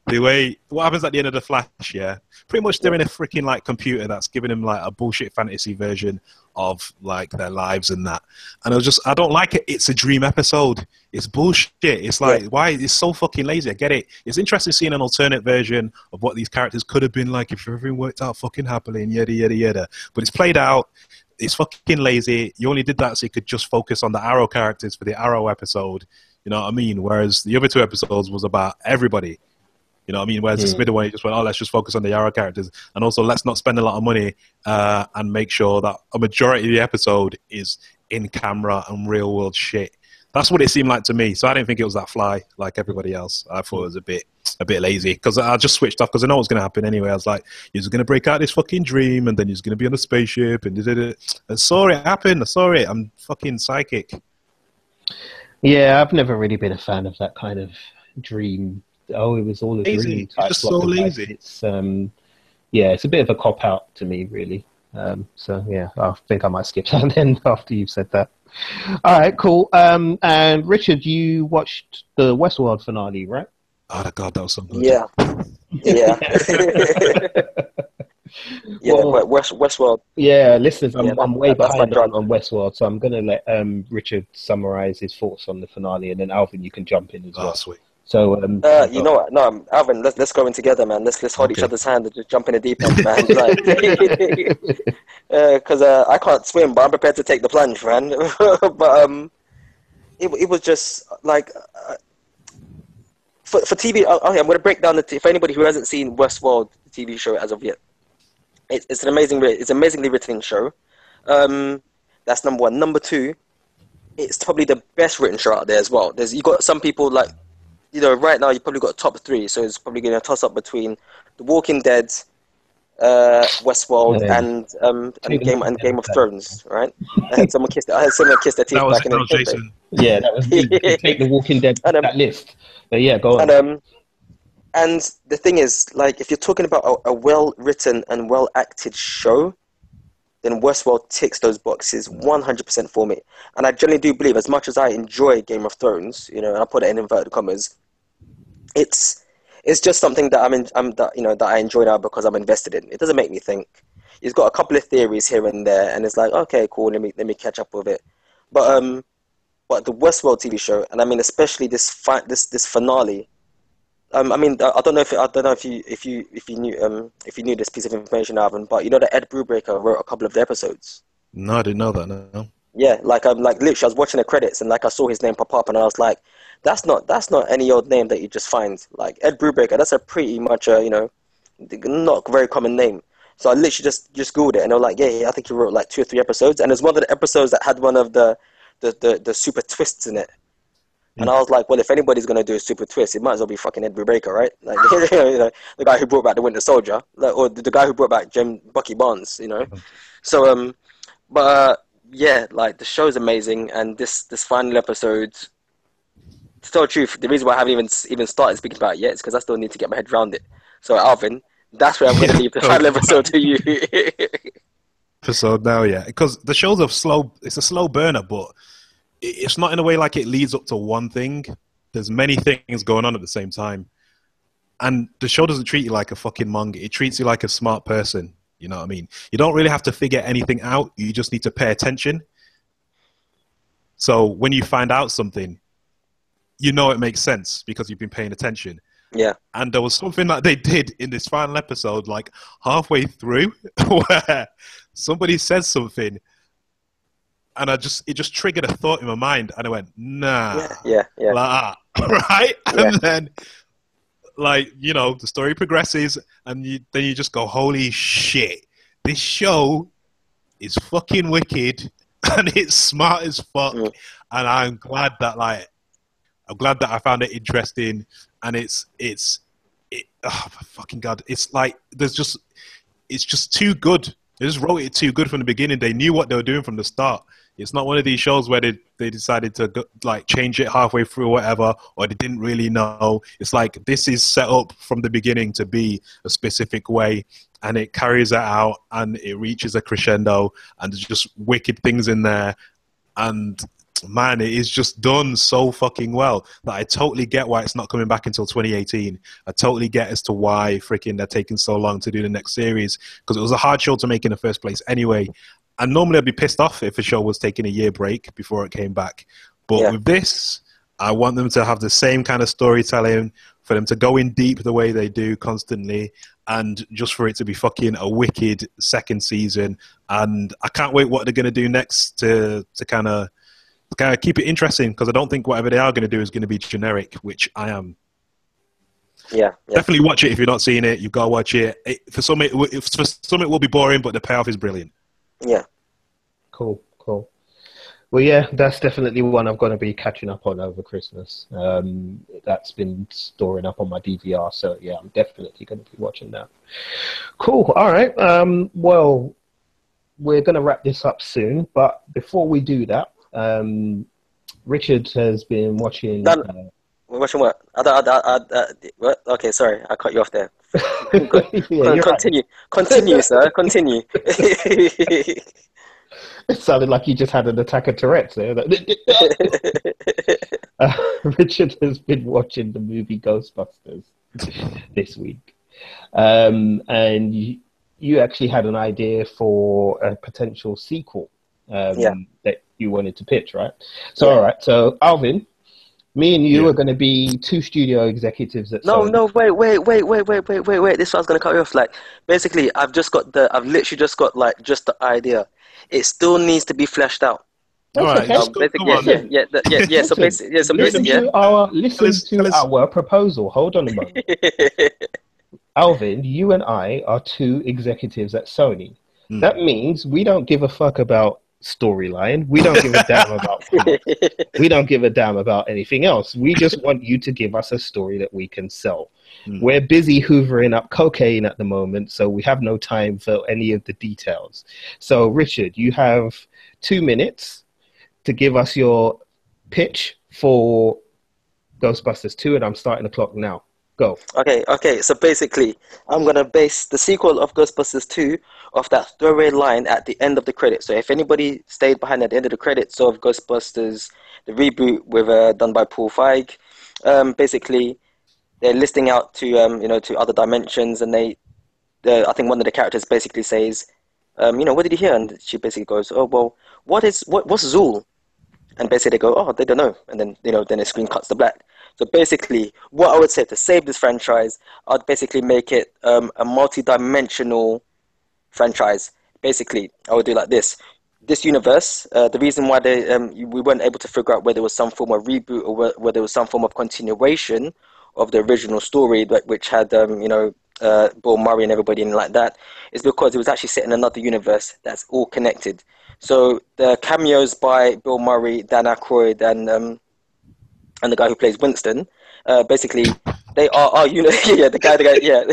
the way what happens at the end of the Flash, yeah, pretty much they're in a freaking like computer that's giving them like a bullshit fantasy version of like their lives and that. And I was just, I don't like it. It's a dream episode. It's bullshit. It's like, Yeah. why? It's so fucking lazy. I get it. It's interesting seeing an alternate version of what these characters could have been like if everything worked out fucking happily and yada yada yada. But it's played out. It's fucking lazy. You only did that so you could just focus on the Arrow characters for the Arrow episode. You know what I mean? Whereas the other two episodes was about everybody. You know what I mean? Whereas this Mm. middle one, you just went, oh, let's just focus on the Arrow characters. And also, let's not spend a lot of money uh, and make sure that a majority of the episode is in camera and real world shit. That's what it seemed like to me. So I didn't think it was that fly like everybody else. I thought it was a bit a bit lazy because I just switched off because I know what's going to happen anyway. I was like, you're going to break out this fucking dream and then you're going to be on a spaceship and da-da-da. I saw it happen. I saw it. I'm fucking psychic. Yeah, I've never really been a fan of that kind of dream. Oh, it was all a Lazy. dream. It's just so lazy. It's um, yeah, it's a bit of a cop out to me, really. Um, so yeah, I think I might skip that then after you've said that. All right, cool. Um, and Richard, you watched the Westworld finale, right? Oh, God, that was so good. Yeah, yeah, yeah. Well- Well, West Westworld. Yeah, listeners, I'm, Yeah, I'm way that- that's my behind on, on Westworld, so I'm going to let um, Richard summarize his thoughts on the finale, and then Alvin, you can jump in as Oh, well. sweet. So, um, Uh, you know what? No, Alvin, let's let's go in together, man. Let's let's hold each other's hand and just jump in the deep end, man. Because uh, I can't swim, but I'm prepared to take the plunge, man. but um, it it was just like uh, for for TV. uh, Okay, I'm gonna break down the t- for anybody who hasn't seen Westworld TV show as of yet. It's it's an amazing it's an amazingly written show. Um, that's number one. Number two, it's probably the best written show out there as well. There's you got some people like you know, right now you probably got top three, so it's probably going to toss up between The Walking Dead, uh, Westworld, Yeah. and um, and Game and Game of Thrones, right? I had someone kiss. I had someone kiss their teeth That was back in the was Jason. yeah, that was. You Take the Walking Dead And, um, that list. But yeah, go on. And um, and the thing is, like, if you're talking about a, a well written and well acted show, then Westworld ticks those boxes 100% for me. And I generally do believe, as much as I enjoy Game of Thrones, you know, and I put it in inverted commas, it's it's just something that I'm, in, I'm that you know that I enjoy now because I'm invested in. It doesn't make me think. He's got a couple of theories here and there, and it's like, okay, cool, let me let me catch up with it. But um, but the Westworld TV show, and I mean especially this fi- this this finale. Um, I mean, I don't know if I don't know if you if you if you knew um if you knew this piece of information, Alvin, but you know that Ed Brubaker wrote a couple of the episodes. No, I didn't know that. No. Yeah, like I'm like literally, I was watching the credits and like I saw his name pop up, and I was like, that's not that's not any old name that you just find. Like Ed Brubaker, that's a pretty much a you know, not very common name. So I literally just just googled it, and I was like, yeah, yeah, I think he wrote like two or three episodes, and it's one of the episodes that had one of the the the, the super twists in it. And I was like, well, if anybody's gonna do a super twist, it might as well be fucking Ed Brubaker, right? Like, you know, the guy who brought back the Winter Soldier, like, or the, the guy who brought back Jim Bucky Barnes, you know. So um, but uh, yeah, like the show's amazing, and this this final episode. To tell the truth, the reason why I haven't even even started speaking about it yet is because I still need to get my head around it. So Alvin, that's where I'm going to leave the final episode to you. episode now, yeah, because the show's a slow. It's a slow burner, but it's not in a way like it leads up to one thing. There's many things going on at the same time, and the show doesn't treat you like a fucking manga. It treats you like a smart person. You know what I mean? You don't really have to figure anything out. You just need to pay attention. So when you find out something, you know it makes sense because you've been paying attention. yeah, And there was something that they did in this final episode, like halfway through, where somebody said something, and I just it just triggered a thought in my mind, and I went, "Nah, yeah, yeah, yeah. like right?" Yeah. And then, like you know, the story progresses, and you, then you just go, "Holy shit! This show is fucking wicked, and it's smart as fuck." Mm. And I'm glad that like I'm glad that I found it interesting, and it's it's it. Oh my fucking god! It's like there's just it's just too good. They just wrote it too good from the beginning. They knew what they were doing from the start. It's not one of these shows where they they decided to like change it halfway through or whatever, or they didn't really know. It's like this is set up from the beginning to be a specific way, and it carries that out, and it reaches a crescendo, and there's just wicked things in there, and man, it is just done so fucking well that I totally get why it's not coming back until 2018. I totally get as to why freaking they're taking so long to do the next series because it was a hard show to make in the first place anyway. And normally I'd be pissed off if a show was taking a year break before it came back. But Yeah. with this, I want them to have the same kind of storytelling, for them to go in deep the way they do constantly, and just for it to be fucking a wicked second season. And I can't wait what they're going to do next to to kind of kind of keep it interesting because I don't think whatever they are going to do is going to be generic, which I am. yeah, yeah. Definitely watch it if you're not seeing it. You've got to watch it. it for some, it, for some, it will be boring, but the payoff is brilliant. Yeah. Cool, cool. Well, yeah, that's definitely one I'm going to be catching up on over Christmas. Um, that's been storing up on my DVR, so yeah, I'm definitely going to be watching that. Cool. All right. Um, well, we're going to wrap this up soon, but before we do that, um, Richard has been watching. Done. Uh, watching what? I, I, I, I, what? Okay, sorry, I cut you off there. yeah, Con- you're right. continue, continue, sir. Continue. It sounded like you just had an attack of Tourette's there. Uh, Richard has been watching the movie Ghostbusters this week, um, and you, you actually had an idea for a potential sequel um, Yeah. that you wanted to pitch, right? So, Yeah. all right. So, Alvin, me and you Yeah. are going to be two studio executives at No, Sony. no, no, wait, wait, wait, wait, wait, wait, wait, wait. This is what I was gonna cut you off. Like, basically, I've just got the, I've literally just got like just the idea. It still needs to be fleshed out. That's All right, okay. Um, basically, come yeah, on yeah, yeah, yeah, yeah. So basically, yeah, so Listen basically, to our listen Tell us- to tell us- our proposal. Hold on a moment. Alvin, you and I are two executives at Sony. Hmm. That means we don't give a fuck about storyline. We don't give a damn about. We don't give a damn about anything else. We just want you to give us a story that we can sell. Hmm. We're busy hoovering up cocaine at the moment, so we have no time for any of the details. So, Richard, you have two minutes to give us your pitch for Ghostbusters 2, and I'm starting the clock now. Go. Okay, okay. So basically, I'm gonna base the sequel of Ghostbusters 2 off that throwaway line at the end of the credits. So if anybody stayed behind at the end of the credits of Ghostbusters, the reboot with uh, done by Paul Feig, um, basically they're listing out to um, you know to other dimensions, and they, I think one of the characters basically says, um, you know, what did you hear? And she basically goes, oh well, what is what what's Zuul? And basically they go, oh, they don't know, and then you know then the screen cuts to black. So basically, what I would say to save this franchise, I'd basically make it um, a multi-dimensional franchise. Basically, I would do like this. This universe, uh, the reason why they, um, we weren't able to figure out whether it was some form of reboot or whether it was some form of continuation of the original story, which had, um, you know, uh, Bill Murray and everybody in like that, is because it was actually set in another universe that's all connected. So the cameos by Bill Murray, Dan Aykroyd, and um, and the guy who plays Winston, uh, basically they are you know yeah the guy the guy yeah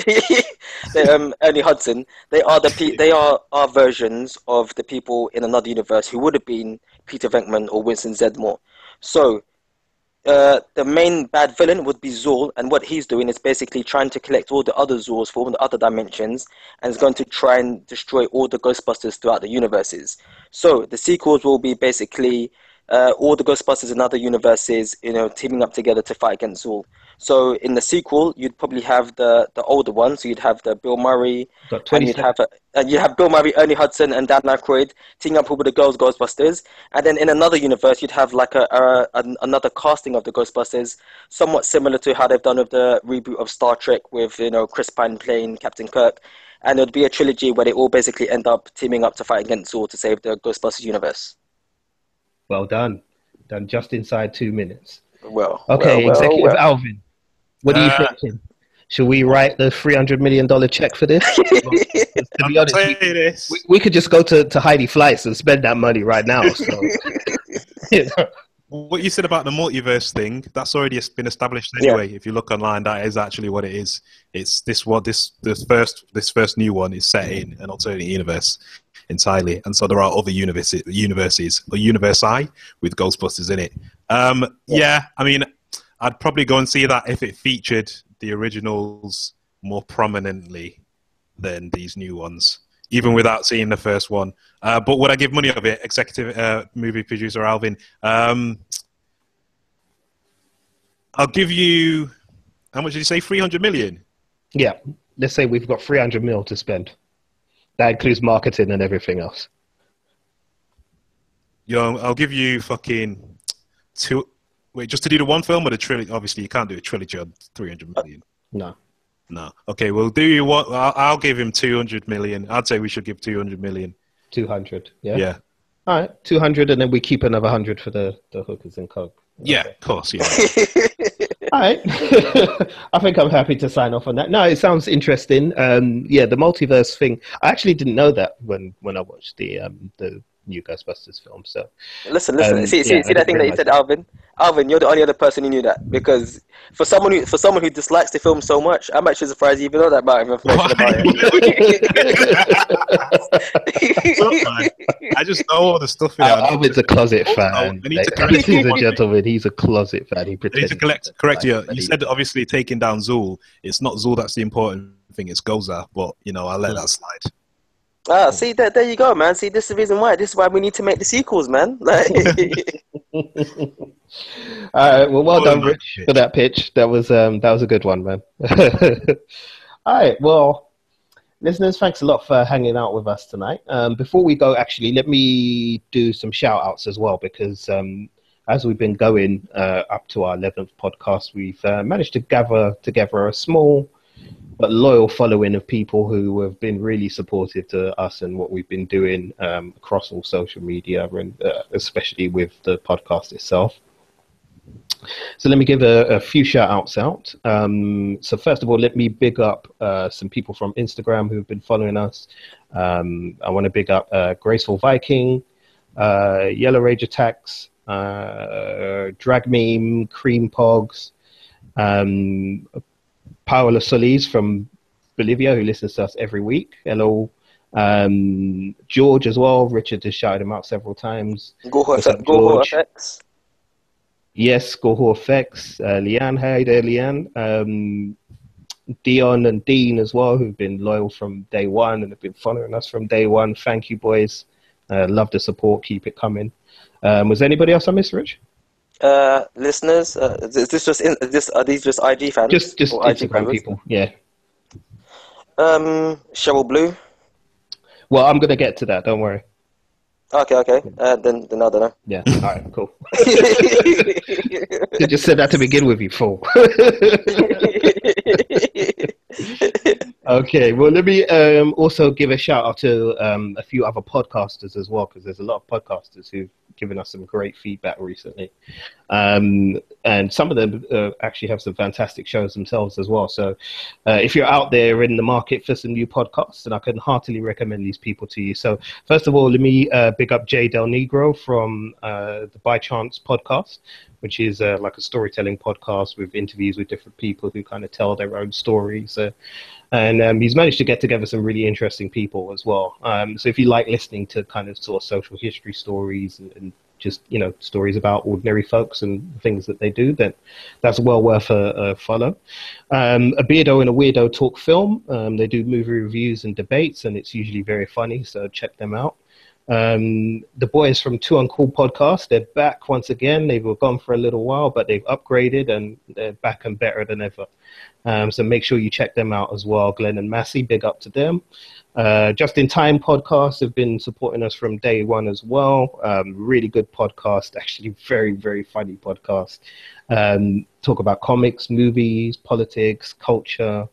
they, um, Ernie Hudson they are the pe- they are our versions of the people in another universe who would have been Peter Venkman or Winston Zeddemore. So uh, the main bad villain would be Zuul, and what he's doing is basically trying to collect all the other Zuuls from the other dimensions, and is going to try and destroy all the Ghostbusters throughout the universes. So the sequels will be basically uh, all the Ghostbusters in other universes, you know, teaming up together to fight against Zuul. So in the sequel, you'd probably have the the older one. So you'd have the Bill Murray, and you'd have a, and you have Bill Murray, Ernie Hudson, and Dan Aykroyd teaming up with the girls Ghostbusters. And then in another universe, you'd have like a, a, a, another casting of the Ghostbusters, somewhat similar to how they've done with the reboot of Star Trek with you know Chris Pine playing Captain Kirk. And it would be a trilogy where they all basically end up teaming up to fight against Zuul to save the Ghostbusters universe. Well done. Done just inside two minutes. Well, okay, well, Executive well. Alvin, what are you Uh, thinking? Should we write the three hundred million dollar check for this? to be honest, we, this. we, we could just go to, to Heidi Flights and spend that money right now. So. What you said about the multiverse thing, that's already been established Yeah. anyway. If you look online, that is actually what it is. It's this what this this first this first new one is set in an alternate universe entirely, and so there are other universes universes or universi with Ghostbusters in it. Um, yeah, I mean, I'd probably go and see that if it featured the originals more prominently than these new ones, even without seeing the first one. Uh, but would I give money of it? Executive uh, movie producer Alvin. Um, I'll give you. How much did you say? Three hundred million. yeah, let's say we've got three hundred mil to spend. That includes marketing and everything else. Yo, I'll give you fucking two. Wait, just to do the one film or the trilogy? Obviously, you can't do a trilogy on three hundred million. No. No. Okay, we'll do you what? I'll, I'll give him two hundred million. I'd say we should give two hundred million. 200. Yeah. Yeah. All right. 200, and then we keep another 100 for the, the hookers and coke. Yeah, of course. Yeah. All right. I think I'm happy to sign off on that. No, it sounds interesting. Um, yeah, the multiverse thing. I actually didn't know that when, when I watched the um, the new Ghostbusters film. So Listen, listen. Um, see, see, yeah, see that thing that you said, that. Alvin. Alvin, you're the only other person who knew that because for someone who for someone who dislikes the film so much, I'm actually surprised you even know that about information about it. I just know all the stuff in Al- Alvin's a closet Oh, fan. I Like, correct he's a gentleman. He's a closet fan. He I need pretends. to collect, correct you. You said obviously taking down Zuul. It's not Zuul that's the important thing. It's Gozer. But you know, I'll let that slide. Ah, see, there, there you go, man. See, this is the reason why. This is why we need to make the sequels, man. Like, All right. Well, well Oh, done, Rich, shit. for that pitch. That was um, that was a good one, man. All right. Well, listeners, thanks a lot for hanging out with us tonight. Um, before we go, actually, let me do some shout outs as well because um, as we've been going uh, up to our 11th podcast, we've uh, managed to gather together a small but loyal following of people who have been really supportive to us and what we've been doing um, across all social media and uh, especially with the podcast itself. So let me give a, a few shout outs out. Um, so first of all, let me big up uh, some people from Instagram who've been following us. Um, I want to big up uh, Graceful Viking, uh, Yellow Rage Attacks, uh, Drag Meme, Cream Pogs, um, Paola Solis from Bolivia, who listens to us every week. Hello. Um, George as well. Richard has shouted him out several times. go What's effect, up, go effects. Yes, Goho Effects. Uh, Leanne, hey there, Leanne. Um, Dion and Dean as well, who've been loyal from day one and have been following us from day one. Thank you, boys. Uh, love the support. Keep it coming. Um, was anybody else I missed, Rich? Uh, listeners, uh, is this just in, is this are these just IG fans? Just just or IG people. Yeah. Um, Cheryl Blue. Well, I'm gonna get to that. Don't worry. Okay, okay. Uh, then, then I don't know. Yeah. All right. Cool. You just said that to begin with, you fool. Okay, well, let me um, also give a shout out to um, a few other podcasters as well, because there's a lot of podcasters who've given us some great feedback recently. Um, and some of them uh, actually have some fantastic shows themselves as well. So uh, if you're out there in the market for some new podcasts, then I can heartily recommend these people to you. So, first of all, let me uh, big up Jay Del Negro from uh, the By Chance podcast which is uh, like a storytelling podcast with interviews with different people who kind of tell their own stories. And um, he's managed to get together some really interesting people as well. Um, so if you like listening to kind of sort of social history stories and, and just you know stories about ordinary folks and things that they do, then that's well worth a, a follow. Um, a beardo and a weirdo talk film. Um, they do movie reviews and debates, and it's usually very funny. So check them out. Um, the boys from Two Uncool podcast, they're back once again. They were gone for a little while, but they've upgraded and they're back and better than ever. Um, so make sure you check them out as well. Glenn and Massey, big up to them. Uh, Just in Time podcast have been supporting us from day one as well. Um, really good podcast, actually very very funny podcast. Um, talk about comics, movies, politics, culture.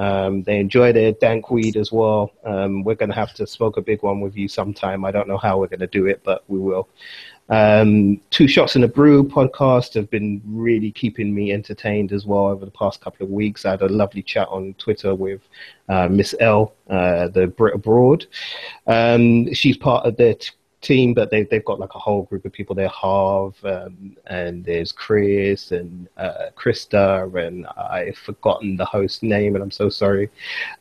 Um, they enjoy their dank weed as well. Um, we're going to have to smoke a big one with you sometime. I don't know how we're going to do it, but we will. Um, Two Shots in a Brew podcast have been really keeping me entertained as well over the past couple of weeks. I had a lovely chat on Twitter with uh, Miss L, uh, the Brit Abroad. Um, she's part of their t- team, but they, they've got like a whole group of people there. Harv, um, and there's Chris and uh, Krista, and I've forgotten the host name, and I'm so sorry.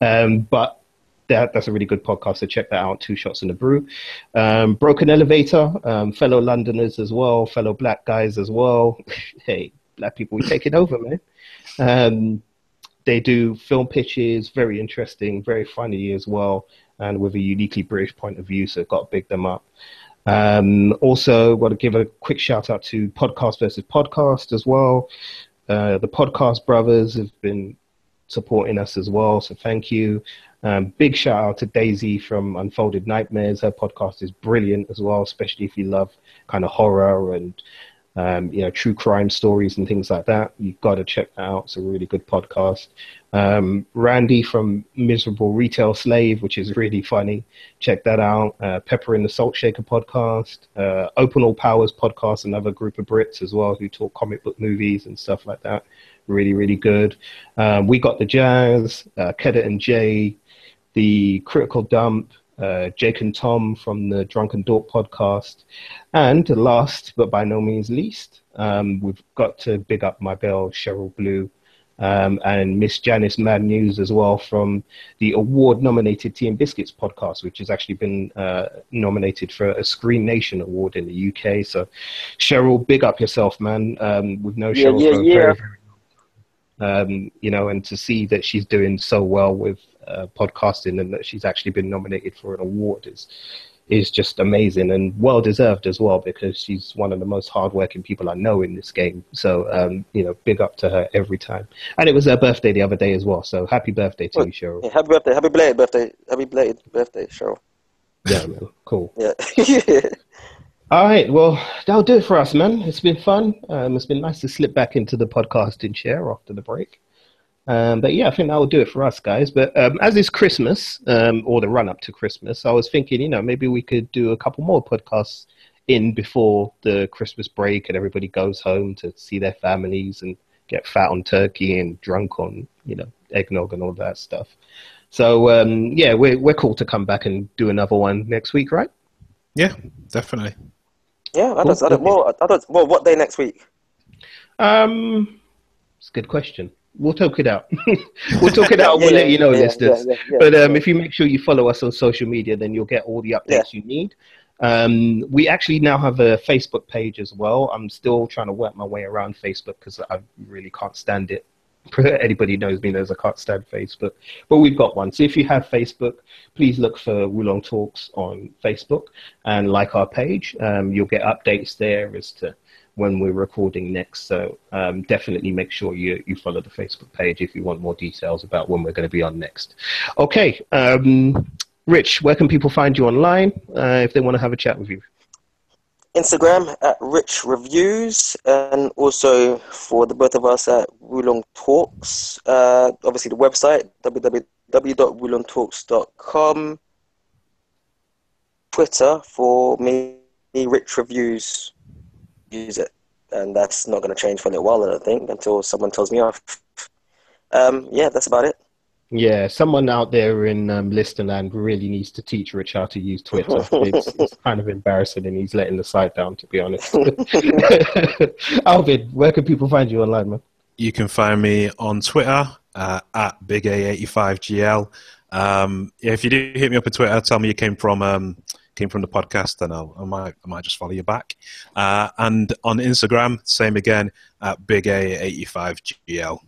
Um, but that, that's a really good podcast, so check that out. Two Shots in a Brew. Um, Broken Elevator, um, fellow Londoners as well, fellow black guys as well. hey, black people, we take it over, man. Um, they do film pitches, very interesting, very funny as well, and with a uniquely British point of view, so got to big them up. Um, also, want to give a quick shout out to Podcast versus Podcast as well. Uh, the Podcast Brothers have been supporting us as well, so thank you. Um, big shout out to Daisy from Unfolded Nightmares. Her podcast is brilliant as well, especially if you love kind of horror and um, you know true crime stories and things like that. You've got to check that out. It's a really good podcast. Um, Randy from Miserable Retail Slave, which is really funny. Check that out. Uh, Pepper in the Salt Shaker podcast. Uh, Open All Powers podcast, another group of Brits as well who talk comic book movies and stuff like that. Really, really good. Um, we got the Jazz, uh, and Jay, the Critical Dump, uh, Jake and Tom from the Drunken Dork podcast. And last but by no means least, um, we've got to big up my girl, Cheryl Blue, um, and Miss Janice Mad News as well from the award nominated Tea and Biscuits podcast, which has actually been uh, nominated for a Screen Nation award in the UK. So, Cheryl, big up yourself, man. Um, we've known Yeah, Cheryl yeah, for a yeah. very, very um, you know, and to see that she's doing so well with uh, podcasting and that she's actually been nominated for an award is is just amazing and well deserved as well because she's one of the most hardworking people I know in this game. So um, you know, big up to her every time. And it was her birthday the other day as well. So happy birthday to Well, you, Cheryl. Yeah, happy birthday, happy belated birthday, happy belated birthday, Cheryl. Yeah, man. Cool. Yeah. All right, well, that'll do it for us, man. It's been fun. Um, it's been nice to slip back into the podcasting chair after the break. Um, but yeah, I think that will do it for us, guys. But um, as is Christmas, um, or the run up to Christmas, I was thinking, you know, maybe we could do a couple more podcasts in before the Christmas break and everybody goes home to see their families and get fat on turkey and drunk on, you know, eggnog and all that stuff. So um, yeah, we're we're cool to come back and do another one next week, right? Yeah, definitely. yeah, I don't, I don't, well, I don't, well, what day next week? Um, it's a good question. We'll talk it out. we'll talk it out. and We'll let you know, yeah, listeners. yeah, but um, if you make sure you follow us on social media, then you'll get all the updates you need. Um, we actually now have a Facebook page as well. I'm still trying to work my way around Facebook because I really can't stand it anybody knows me knows I can't stand Facebook, but we've got one. So if you have Facebook, please look for Wulong Talks on Facebook and like our page. Um, you'll get updates there as to when we're recording next. So um, definitely make sure you, you follow the Facebook page if you want more details about when we're going to be on next. Okay, um, Rich, where can people find you online uh, if they want to have a chat with you? Instagram at Rich Reviews, and also for the both of us at Wulong Talks. Uh, obviously, the website www.wulongtalks.com. Twitter for me, Rich Reviews. Use it, and that's not going to change for a little while, I don't think, until someone tells me off. Um, yeah, that's about it. Yeah, someone out there in um, Listerland really needs to teach Rich how to use Twitter. It's, it's kind of embarrassing, and he's letting the site down, to be honest. Alvin, where can people find you online, man? You can find me on Twitter uh, at Big A85GL. Um, yeah, if you do hit me up on Twitter, tell me you came from um, came from the podcast, and I'll, I might I might just follow you back. Uh, and on Instagram, same again at Big A85GL.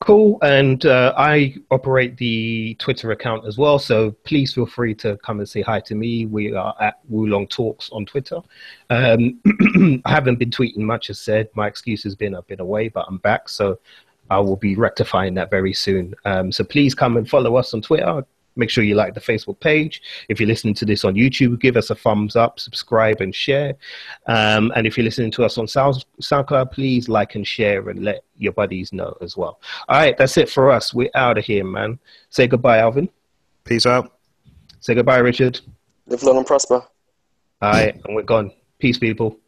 Cool. And uh, I operate the Twitter account as well. So please feel free to come and say hi to me. We are at Wulong Talks on Twitter. Um, I haven't been tweeting much, as said. My excuse has been I've been away, but I'm back. So I will be rectifying that very soon. Um, so please come and follow us on Twitter. Make sure you like the Facebook page. If you're listening to this on YouTube, give us a thumbs up, subscribe, and share. Um, and if you're listening to us on Sound, SoundCloud, please like and share and let your buddies know as well. All right, that's it for us. We're out of here, man. Say goodbye, Alvin. Peace out. Say goodbye, Richard. Live long and prosper. All right, and we're gone. Peace, people.